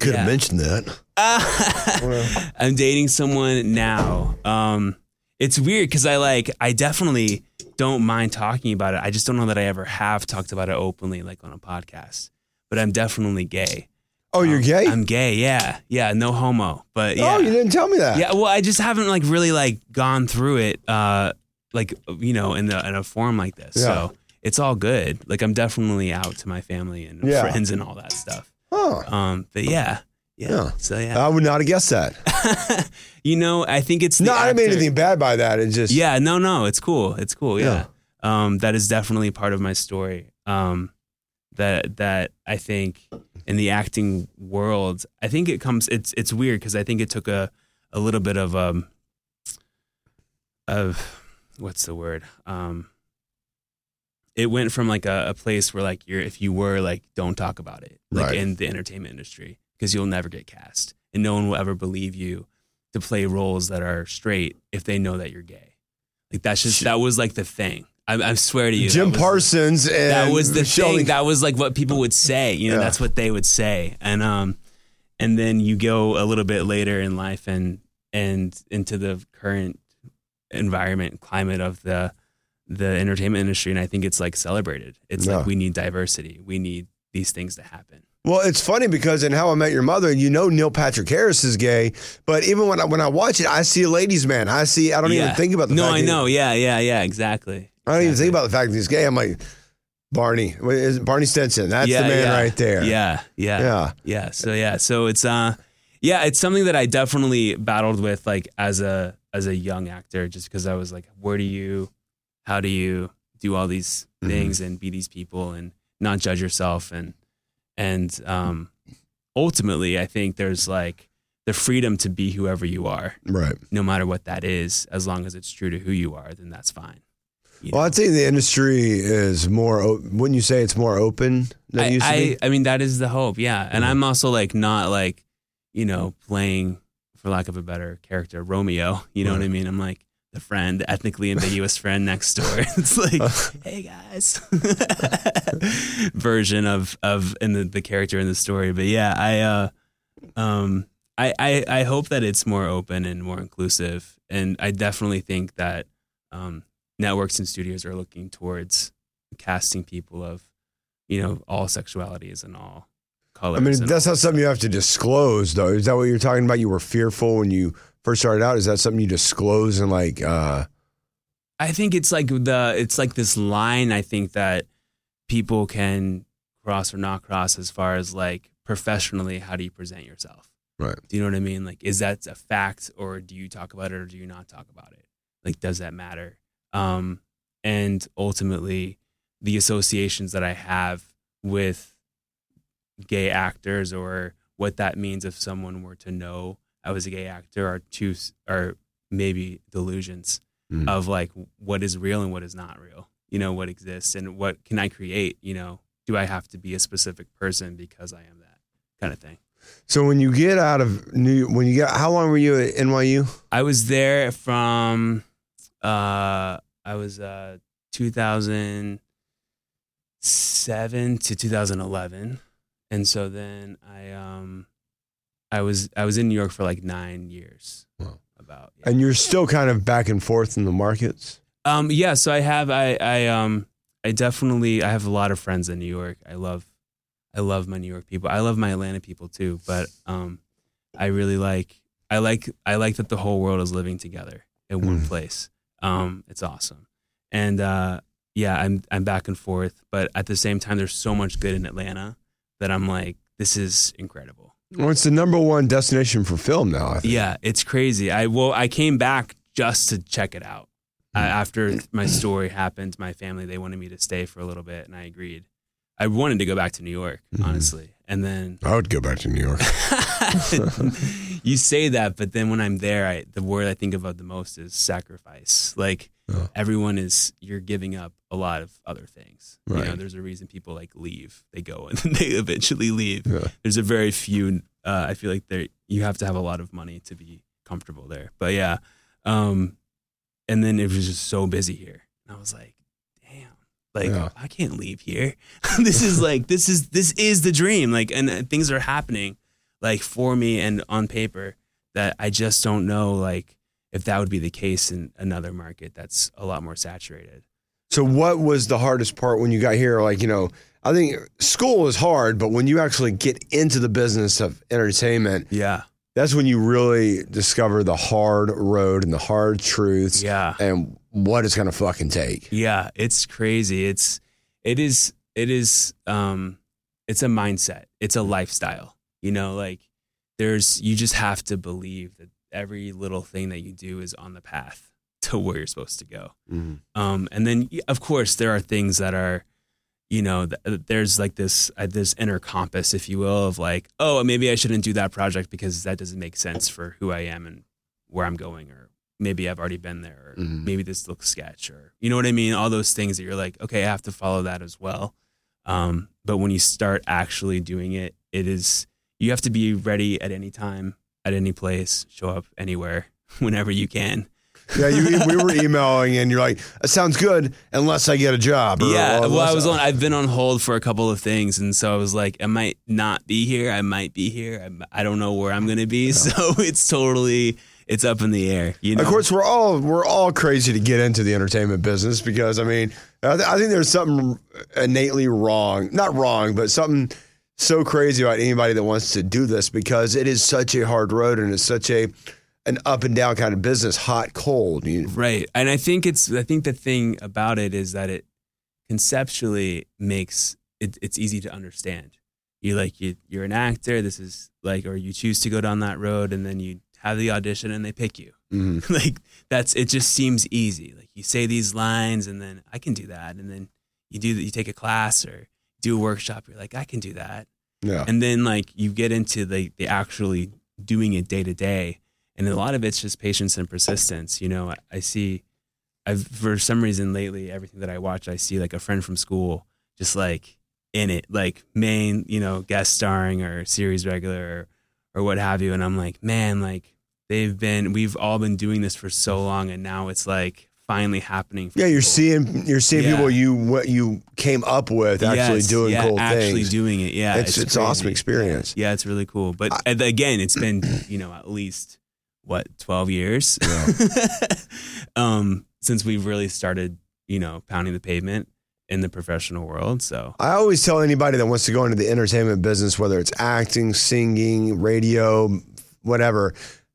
could have Yeah. mentioned that. *laughs* I'm dating someone now. Um, it's weird because I like I definitely don't mind talking about it. I just don't know that I ever have talked about it openly, like on a podcast. But I'm definitely gay. Oh, you're Um, gay? I'm gay. Yeah, yeah. No homo. But yeah, Oh, you didn't tell me that. yeah. Well, I just haven't like really like gone through it, uh, like you know, in the in a form like this. Yeah. So it's all good. Like I'm definitely out to my family and Yeah. friends and all that stuff. Huh. Um, but yeah, yeah. Yeah. So yeah, I would not have guessed that. *laughs* you know, I think it's No, I didn't mean anything bad by that. It just Yeah, no, no, it's cool. It's cool. Yeah. Um, that is definitely part of my story. Um, that that I think in the acting world, I think it comes. It's it's weird because I think it took a a little bit of um of what's the word um. It went from like a, a place where like you're if you were like don't talk about it like Right. in the entertainment industry because you'll never get cast and no one will ever believe you to play roles that are straight if they know that you're gay. Like that's just that was like the thing. I, I swear to you, Jim that Parsons and That was the Sheldon- thing. That was like what people would say. You know, Yeah. that's what they would say. And um, and then you go a little bit later in life and and into the current environment climate of the the entertainment industry, and I think it's like celebrated. It's Yeah. like we need diversity. We need these things to happen. Well, it's funny because in How I Met Your Mother, you know Neil Patrick Harris is gay, but even when I, when I watch it, I see a ladies' man. I see. I don't even think about the no, fact I know. Yeah, yeah, yeah. Exactly. I don't even think about the fact that he's gay. I'm like Barney. Wait, is it Barney Stinson. That's Yeah, the man yeah. right there. Yeah, yeah, Yeah. yeah. So yeah, so it's uh, yeah, it's something that I definitely battled with, like as a as a young actor, just because I was like, where do you, how do you do all these Mhm. things and be these people and not judge yourself and and um, ultimately, I think there's like the freedom to be whoever you are, Right. no matter what that is, as long as it's true to who you are, then that's fine. You Well, know? I'd say the industry is more. o- Wouldn't you say it's more open than it I, used to I, be? I mean, that is the hope. Yeah. And Mhm. I'm also like not like, you know, playing, for lack of a better character, Romeo. You know what I mean? I'm like the friend, the ethnically ambiguous *laughs* friend next door. *laughs* It's like, hey guys, *laughs* version of, of, in the, the character in the story. But yeah, I, uh, um, I, I, I hope that it's more open and more inclusive. And I definitely think that, um, networks and studios are looking towards casting people of, you know, all sexualities and all colors. I mean, that's not something you have to disclose, though. Is that what you're talking about? You were fearful when you first started out. Is that something you disclose and like? uh I think it's like the it's like this line I think that people can cross or not cross as far as like professionally how do you present yourself? Right. Do you know what I mean? Like is that a fact or do you talk about it or do you not talk about it? Like does that matter? Um and ultimately the associations that I have with gay actors or what that means if someone were to know I was a gay actor are two are maybe delusions Mm. of like what is real and what is not real. You know what exists and what can I create. You know, do I have to be a specific person because I am that kind of thing. So when you get out of New, when you get, how long were you at NYU? I was there from uh I was uh 2007 to 2011 and so then I um I was I was in New York for like 9 years Wow. about yeah. And you're still kind of back and forth in the markets. Um, yeah, so I have I I um I definitely I have a lot of friends in New York. I love I love my New York people. I love my Atlanta people too, but um I really like I like I like that the whole world is living together in one Mm. place. Um it's awesome. And uh yeah, I'm I'm back and forth, but at the same time there's so much good in Atlanta that I'm like this is incredible. Well, it's the number one destination for film now. I think. Yeah, it's crazy. I well, I came back just to check it out. I, after my story happened, my family they wanted me to stay for a little bit, and I agreed. I wanted to go back to New York, Mhm. honestly, and then I would go back to New York. *laughs* you say that, but then when I'm there, I, the word I think about the most is sacrifice. Like Everyone is, you're giving up a lot of other things. You know, there's a reason people like leave. They go and *laughs* then they eventually leave. Yeah. There's a very few. Uh, I feel like there you have to have a lot of money to be comfortable there. But yeah, um, and then it was just so busy here, and I was like, damn. Like Yeah. I can't leave here. *laughs* this is like this is this is the dream. Like and uh, things are happening like for me and on paper that I just don't know like if that would be the case in another market that's a lot more saturated. So, what was the hardest part when you got here? Like, you know, I think school is hard, but when you actually get into the business of entertainment, Yeah. that's when you really discover the hard road and the hard truths Yeah. and what it's to fucking take. Yeah, it's crazy. It's it is it is um it's a mindset. It's a lifestyle. You know, like there's you just have to believe that every little thing that you do is on the path to where you're supposed to go. Um and then of course there are things that are you know, th- there's like this uh, this inner compass, if you will, of like, oh, maybe I shouldn't do that project because that doesn't make sense for who I am and where I'm going, or maybe I've already been there, or Mhm. maybe this looks sketch, or you know what I mean. All those things that you're like, okay, I have to follow that as well. Um, but when you start actually doing it, it is you have to be ready at any time, at any place, show up anywhere, *laughs* whenever you can. Yeah, you, we were *laughs* emailing and you're like, that sounds good unless I get a job. or- Yeah, well, I was on. I've been on hold for a couple of things, and so I was like, I might not be here. I might be here. I'm, I don't know where I'm gonna be. *laughs* So it's totally it's up in the air. You know, Of course, we're all we're all crazy to get into the entertainment business because I mean, I, th- I think there's something innately wrong, not wrong, but something so crazy about anybody that wants to do this because it is such a hard road and it's such a an up and down kind of business, hot, cold. You, right? And I think it's. I think the thing about it is that it conceptually makes it. It's easy to understand. You like you. You're an actor. This is like, or you choose to go down that road, and then you have the audition, and they pick you. Mhm. *laughs* like that's it just seems easy like you say these lines and then i can do that and then you do that you take a class or do a workshop you're like i can do that. Yeah, and then like you get into the the actually doing it day to day and a lot of it's just patience and persistence you know? I, I see i've for some reason lately everything that i watch i see like a friend from school just like in it like main you know guest starring or series regular or, or what have you and i'm like man like they've been we've all been doing this for so long and now it's like finally happening for yeah. You're people. seeing you're seeing Yeah. people you what you came up with actually Yes, doing yeah, cool actually things. doing it yeah it's it's, awesome experience. Yeah, it's really cool. But and again, it's been *clears throat* you know at least what twelve years, *laughs* um, since we've really started you know pounding the pavement in the professional world. So I always tell anybody that wants to go into the entertainment business, whether it's acting, singing, radio, whatever,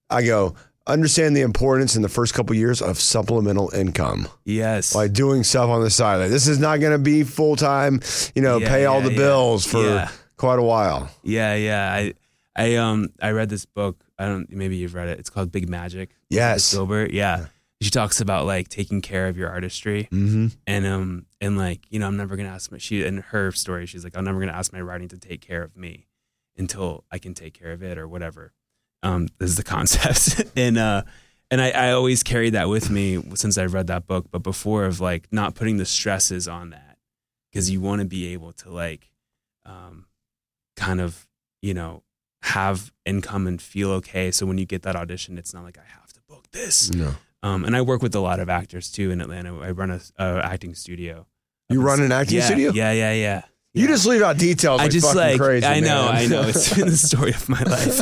I go, understand the importance in the first couple years of supplemental income. yes, Like doing stuff on the side. Like this is not going to be full time, you know, Yeah, pay all yeah, the yeah. bills for quite a while. yeah, yeah. I I um I read this book. I don't maybe you've read it. It's called Big Magic. Yes. Gilbert. Yeah. She talks about like taking care of your artistry. Mm-hmm. and um and like you know i'm never gonna ask my she in her story she's like i'm never gonna ask my writing to take care of me until i can take care of it or whatever um this is the concept *laughs* and uh and I, I always carried that with me since i read that book but before of like not putting the stresses on that because you want to be able to like um kind of you know have income and feel okay so when you get that audition it's not like i have to book this No. um, and I work with a lot of actors too in Atlanta. I run a, a acting studio. You run an acting yeah, studio? Yeah, yeah, yeah. You just leave out details. I like just fucking like crazy, I know, man. I know. It's been the *laughs* story of my life.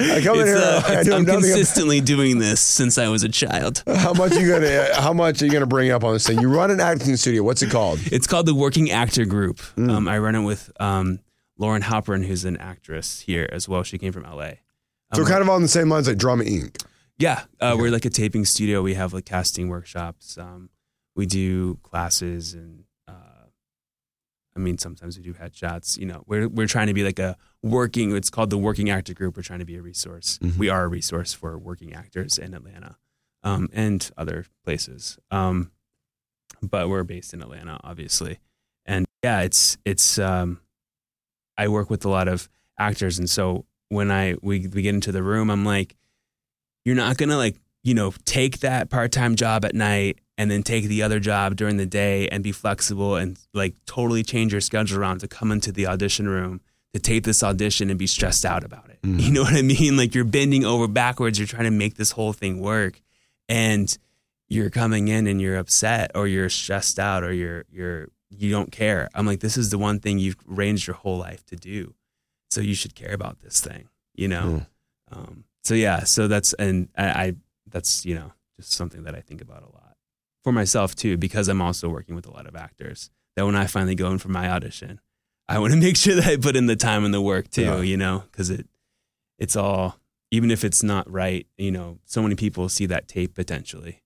I come in here, uh, I I'm nothing about- consistently doing this since I was a child. How much you gonna? How much are you gonna bring up on this thing? You run an acting studio. What's it called? It's called the Working Actor Group. Mm. Um, I run it with um, Lauren Halpern, who's an actress here as well. She came from LA. So Um, kind of on the same lines like Drama Inc. Yeah, uh, we're like a taping studio. We have like casting workshops. Um, we do classes, and I mean sometimes we do headshots. You know, we're we're trying to be like a working. It's called the Working Actor Group. We're trying to be a resource. Mhm. We are a resource for working actors in Atlanta um, and other places. Um, but we're based in Atlanta, obviously, and yeah, it's it's. Um, I work with a lot of actors, and so when I we we get into the room, I'm like you're not gonna like you know take that part-time job at night and then take the other job during the day and be flexible and like totally change your schedule around to come into the audition room to tape this audition and be stressed out about it. Mhm. you know what i mean? Like you're bending over backwards. You're trying to make this whole thing work. And you're coming in and you're upset or you're stressed out or you're you're you don't care. I'm like this is the one thing you've arranged your whole life to do. So you should care about this thing you know? Um, so yeah, so that's and I, I that's you know just something that I think about a lot for myself too because I'm also working with a lot of actors. That when I finally go in for my audition, I want to *laughs* make sure that I put in the time and the work too. Yeah. You know, because it it's all even if it's not right. You know, so many people see that tape potentially,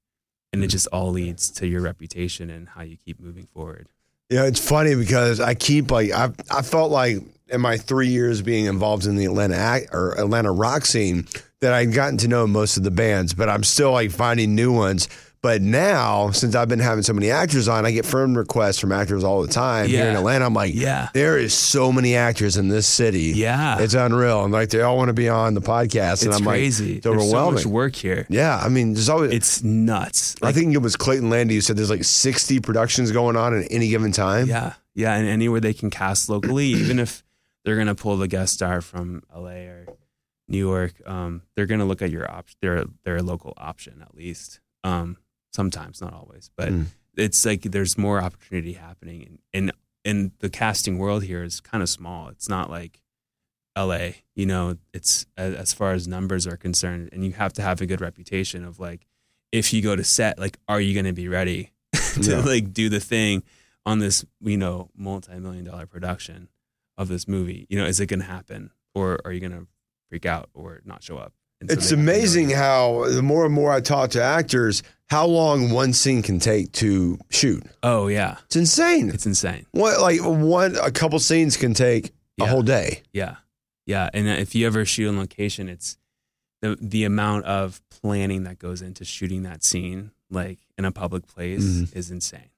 and it mm. just all leads to your reputation and how you keep moving forward. Yeah, it's funny because I keep like I I felt like in my three years being involved in the Atlanta act, or Atlanta rock scene that I'd gotten to know most of the bands, but I'm still like finding new ones. But now, since I've been having so many actors on, I get firm requests from actors all the time here in Atlanta. I'm like, Yeah. there is so many actors in this city. Yeah. it's unreal, and like they all want to be on the podcast, and I'm crazy. like, it's There's overwhelming. so much work here. yeah, I mean, there's always. It's nuts. I think it was Clayton Landy who said there's like 60 productions going on at any given time. Yeah, yeah, and anywhere they can cast locally, even if they're gonna pull the guest star from LA or New York, um, they're gonna look at your option, their their local option at least. Um, sometimes, not always, but Mm. it's like there's more opportunity happening, and and and the casting world here is kind of small. It's not like LA, you know. It's as, as far as numbers are concerned, and you have to have a good reputation of like, if you go to set, like, are you gonna be ready *laughs* to Yeah. like do the thing? on this, you know, multi-million dollar production of this movie. You know, is it going to happen, or are you going to freak out or not show up? So It's they have to know amazing how the more and more I talk to actors, how long one scene can take to shoot. Oh yeah, It's insane. it's insane. What like one a couple scenes can take a whole day. Yeah, yeah. And if you ever shoot on location, it's the the amount of planning that goes into shooting that scene, like in a public place, Mhm. is insane.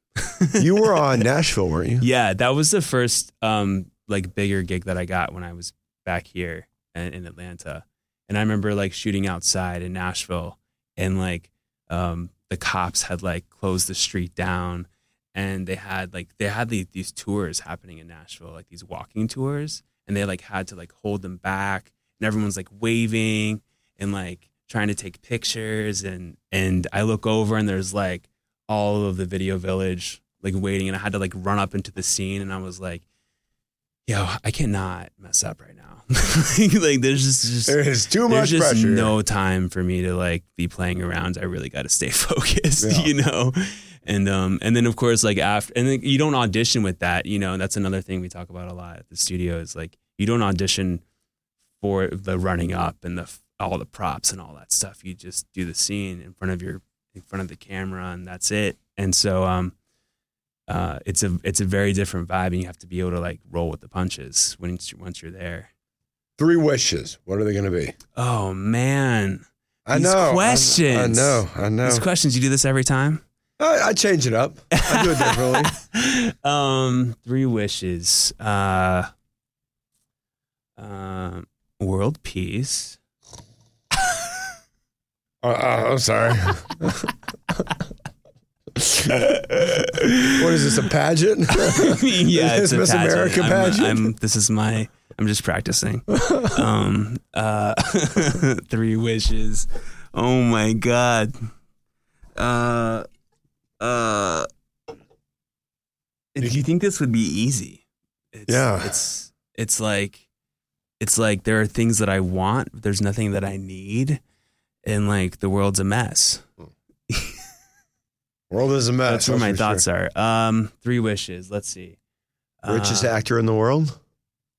You were *laughs* on Nashville, weren't you? Yeah, that was the first um like bigger gig that I got when I was back here in, in Atlanta. And I remember like shooting outside in Nashville and like um the cops had like closed the street down and they had like they had these, these tours happening in Nashville, like these walking tours, and they like had to like hold them back and everyone's like waving and like trying to take pictures and and I look over and there's like all of the video village like waiting and I had to like run up into the scene and I was like, yo, I cannot mess up right now. *laughs* like there's just, just There is too much there's just pressure. no time for me to like be playing around. I really got to stay *laughs* focused, Yeah. *laughs* you know. And um and then of course like after and then you don't audition with that, you know. That's another thing we talk about a lot at the studio is like you don't audition for the running up and the all the props and all that stuff. You just do the scene in front of your in front of the camera and that's it. And so um uh, it's a it's a very different vibe, and you have to be able to like roll with the punches once you, once you're there. Three wishes. What are they going to be? Oh man, I These know. I- I, questions. know. I know. these questions you do this every time. I, I change it up. I do it differently. *laughs* um, three wishes. Uh, um, world peace. Uh, uh, I'm sorry. *laughs* what is this? A pageant? *laughs* yeah, it's a Miss pageant. America I'm- pageant? I'm, this is my. I'm just practicing. um, uh, *laughs* three wishes. Oh my god. Uh, uh. Do you think this would be easy? It's, Yeah. It's it's like it's like there are things that I want. But there's nothing that I need, and like the world's a mess. *laughs* World is a mess. That's where my thoughts sure. are. Um, three wishes. Let's see. Richest Uh, actor in the world?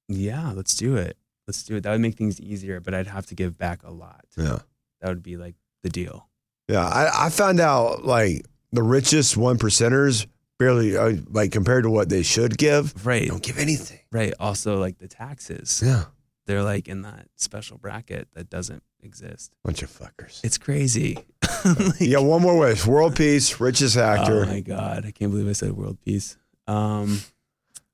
Yeah, let's do it. Let's do it. That would make things easier, but I'd have to give back a lot. Yeah. That would be like the deal. Yeah. I, I found out like the richest one percenters barely, uh, like compared to what they should give, Right. don't give anything. Right. Also, like the taxes, Yeah. they're like in that special bracket that doesn't exist. Bunch of fuckers. It's crazy. *laughs* *laughs* Like- got one more wish. World peace, richest actor. Oh my god, I can't believe I said world peace. Um,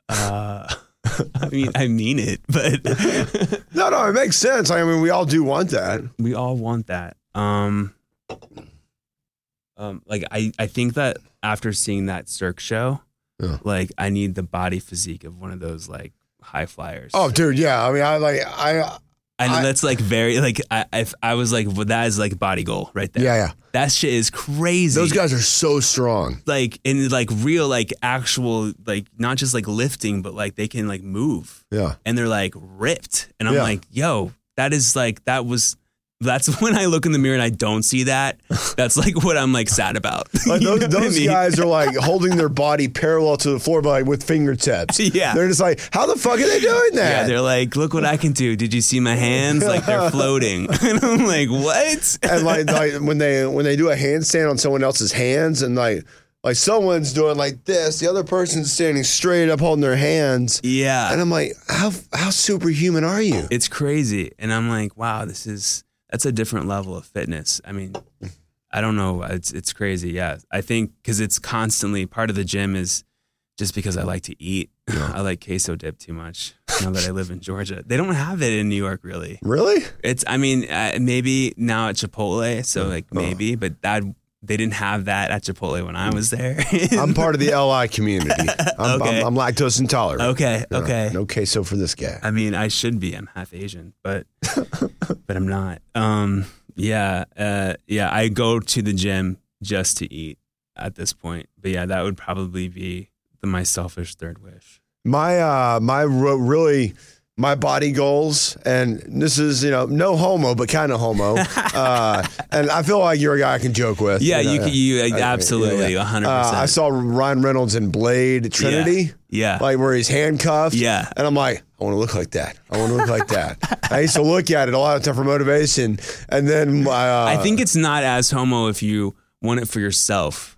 uh, *laughs* I mean, I mean it, but *laughs* no, no, it makes sense. I mean, we all do want that. we all want that. Um, um, like I, I think that after seeing that Cirque show, Yeah. like I need the body physique of one of those like high flyers. Oh, dude, yeah. I mean, I like, I, I know I- that's like very like I, if I was like well, that is like body goal right there. yeah, yeah. that shit is crazy. Those guys are so strong. like in like real like actual like not just like lifting, but like they can like move Yeah. and they're like ripped, and I'm Yeah. like, yo, that is like that was that's *laughs* when I look in the mirror and I don't see that. *laughs* That's like what I'm like sad about. *laughs* Like You those I mean? guys are like holding their body parallel to the floor, but like with fingertips. Yeah. they're just like, how the fuck are they doing that? Yeah, they're like, look what I can do. Did you see my hands? Like they're floating. and I'm like, what? and like, like when they when they do a handstand on someone else's hands, and like like someone's doing like this, the other person's standing straight up holding their hands, yeah. and I'm like, how how superhuman are you? It's crazy. And I'm like, wow, this is that's a different level of fitness. I mean, I don't know. It's it's crazy. Yeah. I think cuz it's constantly part of the gym is just because I like to eat. *laughs* I like queso dip too much. Now that I live in Georgia. They don't have it in New York really. Really? It's I mean, uh, maybe now at Chipotle, so like maybe, but that they didn't have that at Chipotle when I was there. I'm *laughs* part of the LI community. I'm, Okay. I'm, I'm lactose intolerant. okay, Yeah, okay. No queso for this guy. I mean, I should be. I'm half Asian, but *laughs* but I'm not. Um, yeah, uh, yeah. I go to the gym just to eat at this point. But yeah, that would probably be the, my selfish third wish. my uh my ro- really my body goals and this is you know no homo but kind of homo *laughs* uh and i feel like you're a guy i can joke with Yeah, know, you could. You I- yeah, absolutely, yeah. 100. Uh, i saw ryan reynolds in blade trinity Yeah, like where he's handcuffed Yeah. and i'm like i want to look like that i want to look like that i used to look at it a lot of time for motivation and then my uh, I think it's not as homo if you want it for yourself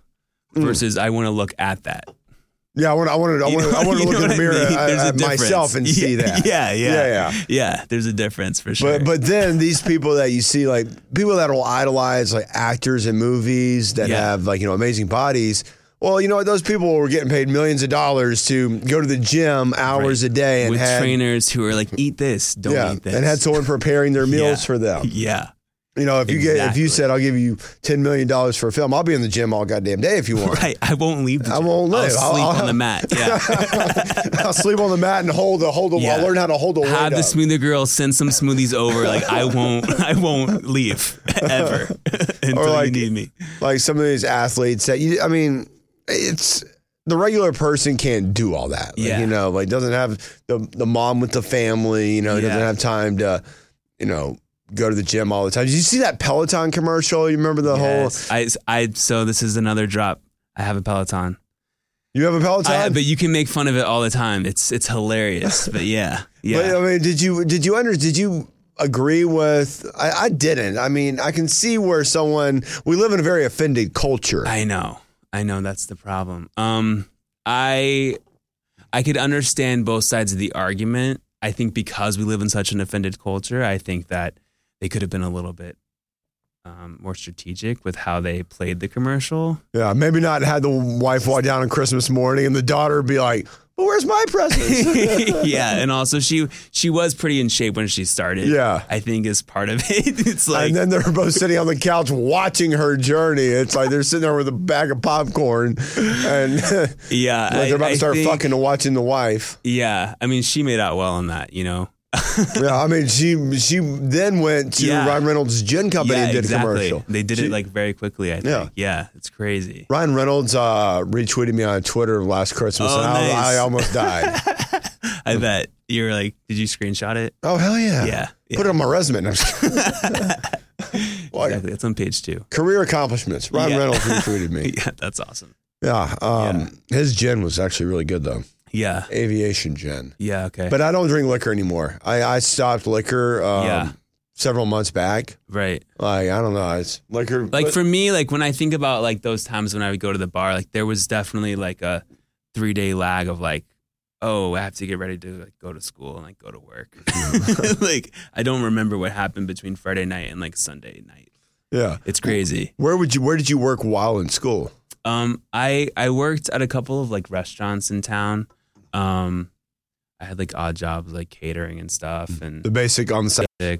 Mm. versus I want to look at that. Yeah i want i wanted i *laughs* You wanted, know- I wanted to look in the what I mirror uh, mean? at, uh, myself and see *laughs* that Yeah, yeah, yeah yeah yeah. There's a difference for sure. But but then these people that you see like people that will idolize like actors in movies that Yeah. have like you know amazing bodies. Well, you know what? Those people were getting paid millions of dollars to go to the gym hours Right. a day and with had trainers who are like, eat this, don't yeah, eat this, and had someone preparing their *laughs* meals Yeah. for them. yeah. You know, if you get if you said I'll give you ten million dollars for a film, I'll be in the gym all goddamn day if you want. *laughs* Right. I won't leave. The I won't I'll leave. I'll- sleep I'll- on the mat. *laughs* Yeah. I'll sleep on the mat and hold the hold the. Yeah. I'll learn how to hold the weight Have the up. smoothie girl send some smoothies over. Like I won't. *laughs* I won't leave ever until like- you need me. like some of these athletes that you I mean it's the regular person can't do all that. Like, Yeah. you know, like doesn't have the the mom with the family, you know, doesn't have time to, you know, go to the gym all the time. Did you see that Peloton commercial? You remember the Yes. I. I. So this is another drop. I have a Peloton. You have a Peloton? I, but you can make fun of it all the time. It's it's hilarious. But yeah. *laughs* Yeah. But, I mean, did you did you under did you agree with I, I didn't. I mean, I can see where someone we live in a very offended culture. I know. I know that's the problem. Um I I could understand both sides of the argument. I think because we live in such an offended culture, I think that they could have been a little bit um, more strategic with how they played the commercial. yeah, maybe not had the wife walk down on Christmas morning and the daughter be like, "Well, where's my present?" *laughs* yeah, and also she she was pretty in shape when she started. Yeah. I think is part of *laughs* it. It's like and then they're both sitting on the couch watching her journey. It's like they're sitting there with a bag of popcorn and *laughs* yeah, I- they're about I to start think- fucking and watching the wife. Yeah, I mean she made out well on that, you know. *laughs* Yeah, I mean, she she then went to Yeah. Ryan Reynolds' gin company yeah, and did exactly. a commercial. They did She- it like very quickly. I think. Yeah. Yeah, it's crazy. Ryan Reynolds uh, retweeted me on Twitter last Christmas, Oh, and I, nice. I almost died. *laughs* I bet you were like, did you screenshot it? oh hell yeah! Yeah, yeah. Put it on my resume. No, I'm just. *laughs* Well, Exactly. That's on page two. Career accomplishments. Ryan Yeah. Reynolds retweeted me. Yeah, that's awesome. Yeah, um, his gin was actually really good though. Yeah. Aviation gin. Yeah. Okay. But I don't drink liquor anymore. I, I stopped liquor um, Yeah. several months back. right. Like I don't know, it's liquor. Like but- for me, like when I think about like those times when I would go to the bar, like there was definitely like a three day lag of like, oh, I have to get ready to like go to school and like go to work. *laughs* *laughs* like I don't remember what happened between Friday night and like Sunday night. yeah. It's crazy. Where would you? Where did you work while in school? Um, I I worked at a couple of like restaurants in town. Um, I had like odd jobs like catering and stuff and The basic on the side. Yeah.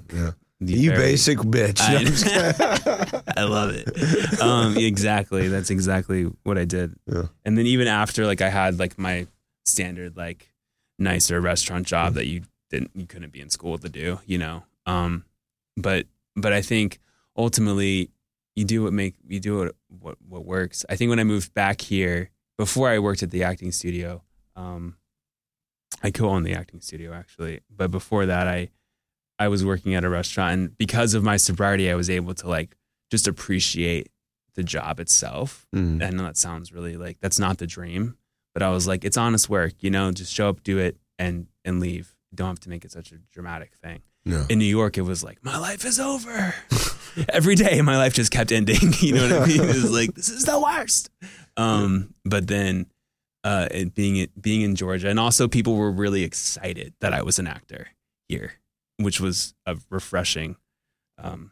the You very- basic bitch. I- No, I'm *laughs* just kidding. I love it. Um, exactly. That's exactly what I did. Yeah. And then even after, like, I had like my standard, like, nicer restaurant job that you didn't, you couldn't be in school to do, you know. Um, but but I think ultimately you do what make you do what what what works. I think when I moved back here, before I worked at the acting studio, um, I co-owned the acting studio actually, but before that, I I was working at a restaurant, and because of my sobriety, I was able to like just appreciate the job itself. Mm. I know that sounds really like that's not the dream, but I was like, it's honest work, you know, just show up, do it, and and leave. You don't have to make it such a dramatic thing. No. In New York, it was like, my life is over. *laughs* Every day, my life just kept ending. *laughs* You know what I mean? *laughs* It was like, this is the worst. Um, but then, uh, being being in Georgia, and also people were really excited that I was an actor here, which was a refreshing um,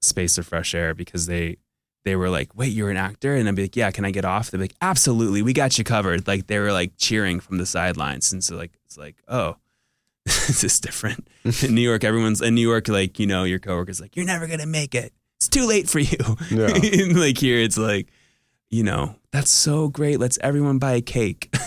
space of fresh air because they they were like, "Wait, you're an actor?" And I'd be like, "Yeah, can I get off?" They're like, "Absolutely, we got you covered." Like they were like cheering from the sidelines, and so like it's like, "Oh, *laughs* this is different." in New York, everyone's in New York, like you know, your coworkers like, "You're never gonna make it. It's too late for you." Yeah. *laughs* Like here, it's like, you know, that's so great. Let's everyone buy a cake. *laughs*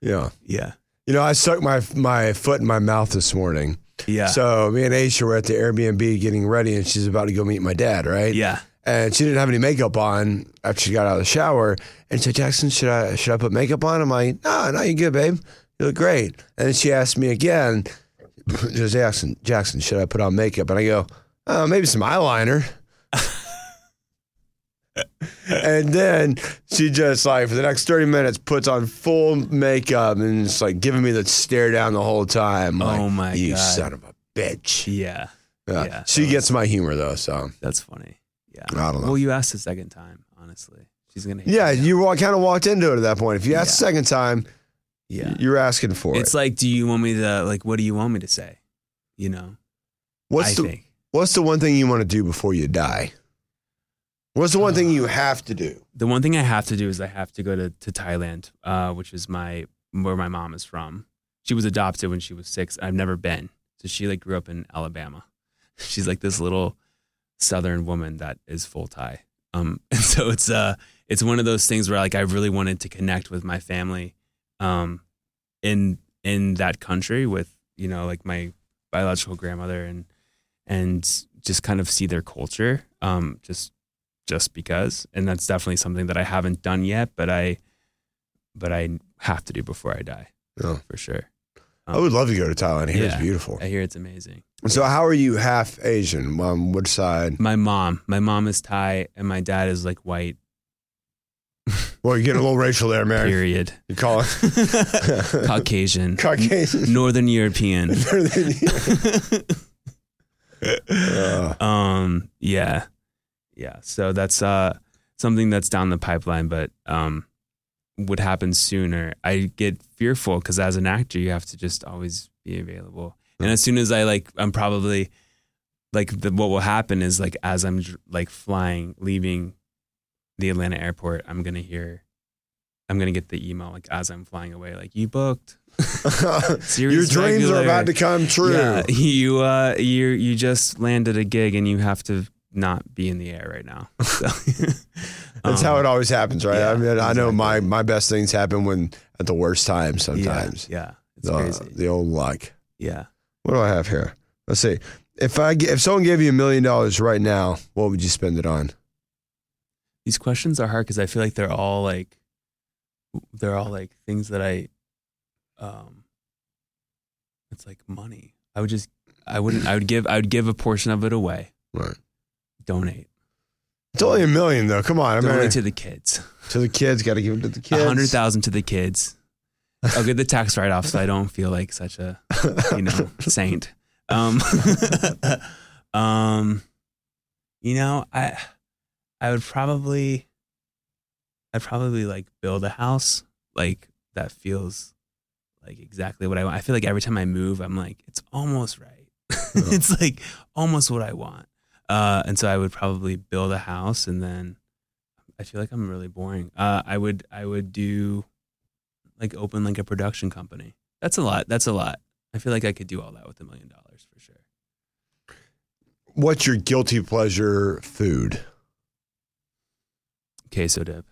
Yeah. yeah, You know, I stuck my my foot in my mouth this morning. yeah, So me and Aisha were at the Airbnb getting ready, and she's about to go meet my dad, right? yeah. And she didn't have any makeup on after she got out of the shower. And she said, Jackson, should I should I put makeup on? I'm like, no, no, you good, babe. You look great. And then she asked me again, *laughs* Jackson, Jackson, should I put on makeup? And I go, oh, maybe some eyeliner. And then she just like for the next 30 minutes puts on full makeup and it's like giving me the stare down the whole time. Like, Oh, my you God. son of a bitch. Yeah, Yeah. Yeah, she gets my humor though, so that's funny. Yeah, I don't know. Well, you asked the second time, honestly. She's gonna. Yeah, you kind of walked into it at that point. If you ask the second time, Yeah. you're asking for It's it. It's like, do you want me to like? What do you want me to say? You know, What's I the think What's the one thing you want to do before you die? What's the one thing you have to do? the one thing I have to do is I have to go to to Thailand, uh, which is my where my mom is from. She was adopted when she was six. I've never been, so she like grew up in Alabama. *laughs* She's like this little southern woman that is full Thai. Um, *laughs* and so it's uh it's one of those things where like I really wanted to connect with my family, um, in in that country with you know like my biological grandmother and and just kind of see their culture, um, just just because, and that's definitely something that I haven't done yet, but I but I have to do before I die Yeah. for sure. I would love to go to Thailand. Here it's Yeah. beautiful. I hear it's amazing. So, how are you half Asian? Um, which side? My mom, my mom is Thai, and my dad is like white. Well, you're getting a little racial there, man. Period. You call it *laughs* Caucasian, *laughs* Caucasian. Northern European. *laughs* Uh, um yeah yeah so that's uh something that's down the pipeline but um would happen sooner. I get fearful because as an actor you have to just always be available. And as soon as i like i'm probably like the, what will happen is like as i'm like flying leaving the atlanta airport i'm gonna hear i'm gonna get the email like as i'm flying away like you booked. *laughs* Your dreams are about to come true. yeah, *laughs* you uh, you you just landed a gig and you have to not be in the air right now. *laughs* So, That's how it always happens, right? yeah, I mean, I know my my best things happen when at the worst yeah, Sometimes Yeah, it's the, crazy. the old luck. Yeah, What do I have here? Let's see. If I if someone gave you a million dollars right now, what would you spend it on? these questions are hard because I feel like they're all like they're all like things that I um. It's like money. I would just I wouldn't I would give I would give a portion of it away. Right. Donate. It's only a million though. Come on, I Donate to, to the kids. To the kids. Got to give it to the kids. A hundred thousand to the kids. I'll get the tax write off so I don't feel like such a you know *laughs* saint. Um, *laughs* um, you know, I I would probably I'd probably like build a house like that feels like exactly what I want. I feel like every time I move, I'm like it's almost right. *laughs* it's like almost what I want. Uh, and so I would probably build a house and then I feel like I'm really boring. Uh, I would I would do like open like a production company. That's a lot. That's a lot. I feel like I could do all that with a million dollars for sure. What's your guilty pleasure food? Queso dip.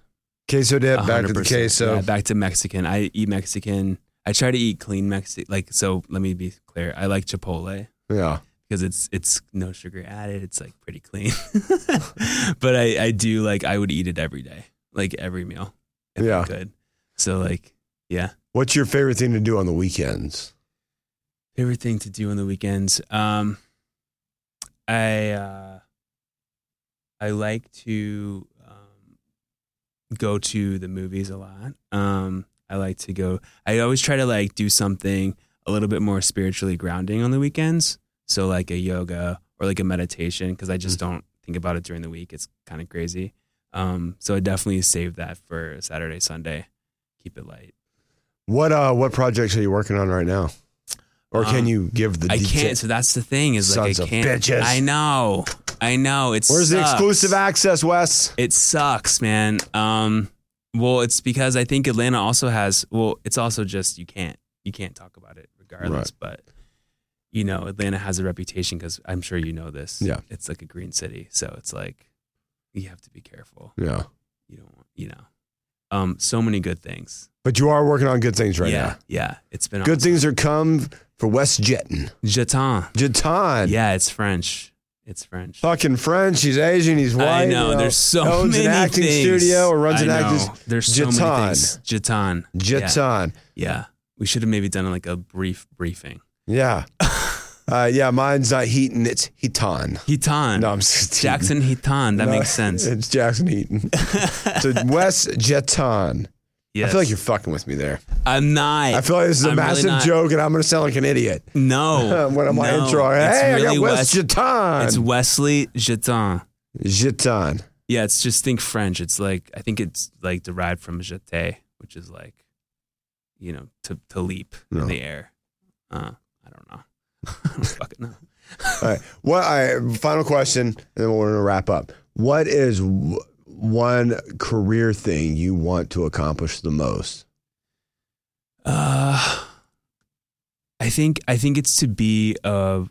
Queso dip. A Back to the queso. Yeah, back to Mexican. I eat Mexican. I try to eat clean Mexican. Like so. Let me be clear. I like Chipotle Yeah. Because it's it's no sugar added. It's like pretty clean. *laughs* but I I do like I would eat it every day, like every meal, if Yeah. I could. So like yeah. What's your favorite thing to do on the weekends? Favorite thing to do on the weekends. Um, I uh, I like to um, go to the movies a lot. Um, I like to go. I always try to like do something a little bit more spiritually grounding on the weekends. So like a yoga or like a meditation because I just don't think about it during the week. It's kind of crazy. Um, so I definitely save that for Saturday, Sunday. Keep it light. What uh what projects are you working on right now? Or can Um, you give the I detail- can't. So that's the thing is like Sons I can't. bitches. I know. I know. It's Where's the exclusive access, Wes? It sucks, man. Um, well, it's because I think Atlanta also has. Well, it's also just you can't you can't talk about it regardless. But you know, Atlanta has a reputation because I'm sure you know this. Yeah. it's like a green city, so it's like you have to be careful. Yeah. You don't want, you know, um, so many good things. But you are working on good things right yeah, now. yeah. It's been Good things are come for Wes Jetton. Jeton. Jetton. Yeah, it's French. It's French. Fucking French. He's Asian. He's white. I know. you There's so owns many an acting things. studio or runs I an acting. know. There's so Jetton. many things. Jetton. Yeah. Jetton. Yeah. We should have maybe done like a brief briefing. Yeah. *laughs* uh, yeah. Mine's not Heaton. It's Heaton. Hitan. No, I'm just Jackson Hitan. That No, makes sense. It's Jackson Heaton. so *laughs* Wes Jetton. Yes. I feel like you're fucking with me there. I'm not. I feel like this is a massive joke, and I'm going to sound like an idiot. No. *laughs* when I'm my no. intro, It's hey, I really got Wes Wes- Jetton. It's Wesley Jetton. Jetton. Yeah, it's just think French. It's like I think it's like derived from jeté, which is like, you know, to to leap No. in the air. Uh, I don't know. I don't fucking know. All right. What? All right, final question, and then we're going to wrap up. What is w- one career thing you want to accomplish the most? Uh, I think I think it's to be a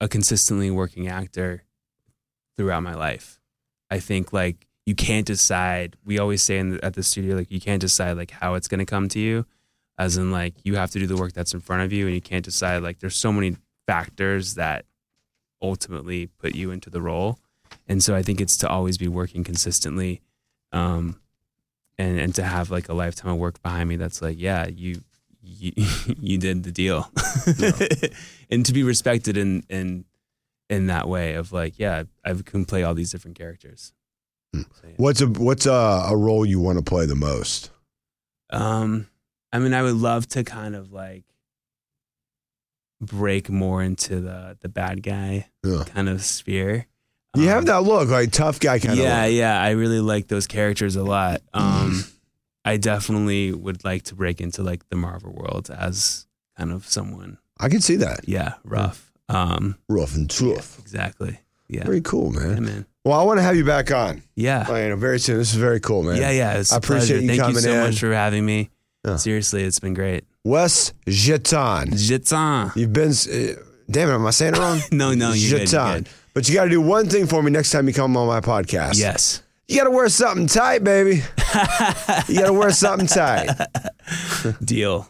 a consistently working actor throughout my life. I think like you can't decide. We always say in the, at the studio like you can't decide like how it's going to come to you, as in like you have to do the work that's in front of you, and you can't decide like there's so many factors that ultimately put you into the role. And so I think it's to always be working consistently, um, and and to have like a lifetime of work behind me. That's like, yeah, you you, *laughs* you did the deal, *laughs* and to be respected in in in that way of like, yeah, I can play all these different characters. Hmm. So, yeah. What's a what's a, a role you want to play the most? Um, I mean, I would love to kind of like break more into the the bad guy Yeah. kind of sphere. You Um, have that look, like tough guy kind yeah, of. look. yeah. I really like those characters a lot. *clears throat* Um, I definitely would like to break into like the Marvel world as kind of someone, I can see that. yeah, rough. Um, Rough and tough. exactly. Yeah, Very cool, yeah, man. man. Well, I want to have you back on. Yeah, Oh, know, very soon. This is very cool, man. yeah, yeah. It's I appreciate you Thank coming you so in. much for having me. Yeah. Seriously, it's been great. Wes Jetton. Jetton. You've been. Uh, damn it, am I saying it wrong? *laughs* No, no, you're Jetton. good. But you got to do one thing for me next time you come on my podcast. Yes. You got to wear something tight, baby. *laughs* you got to wear something tight. Deal.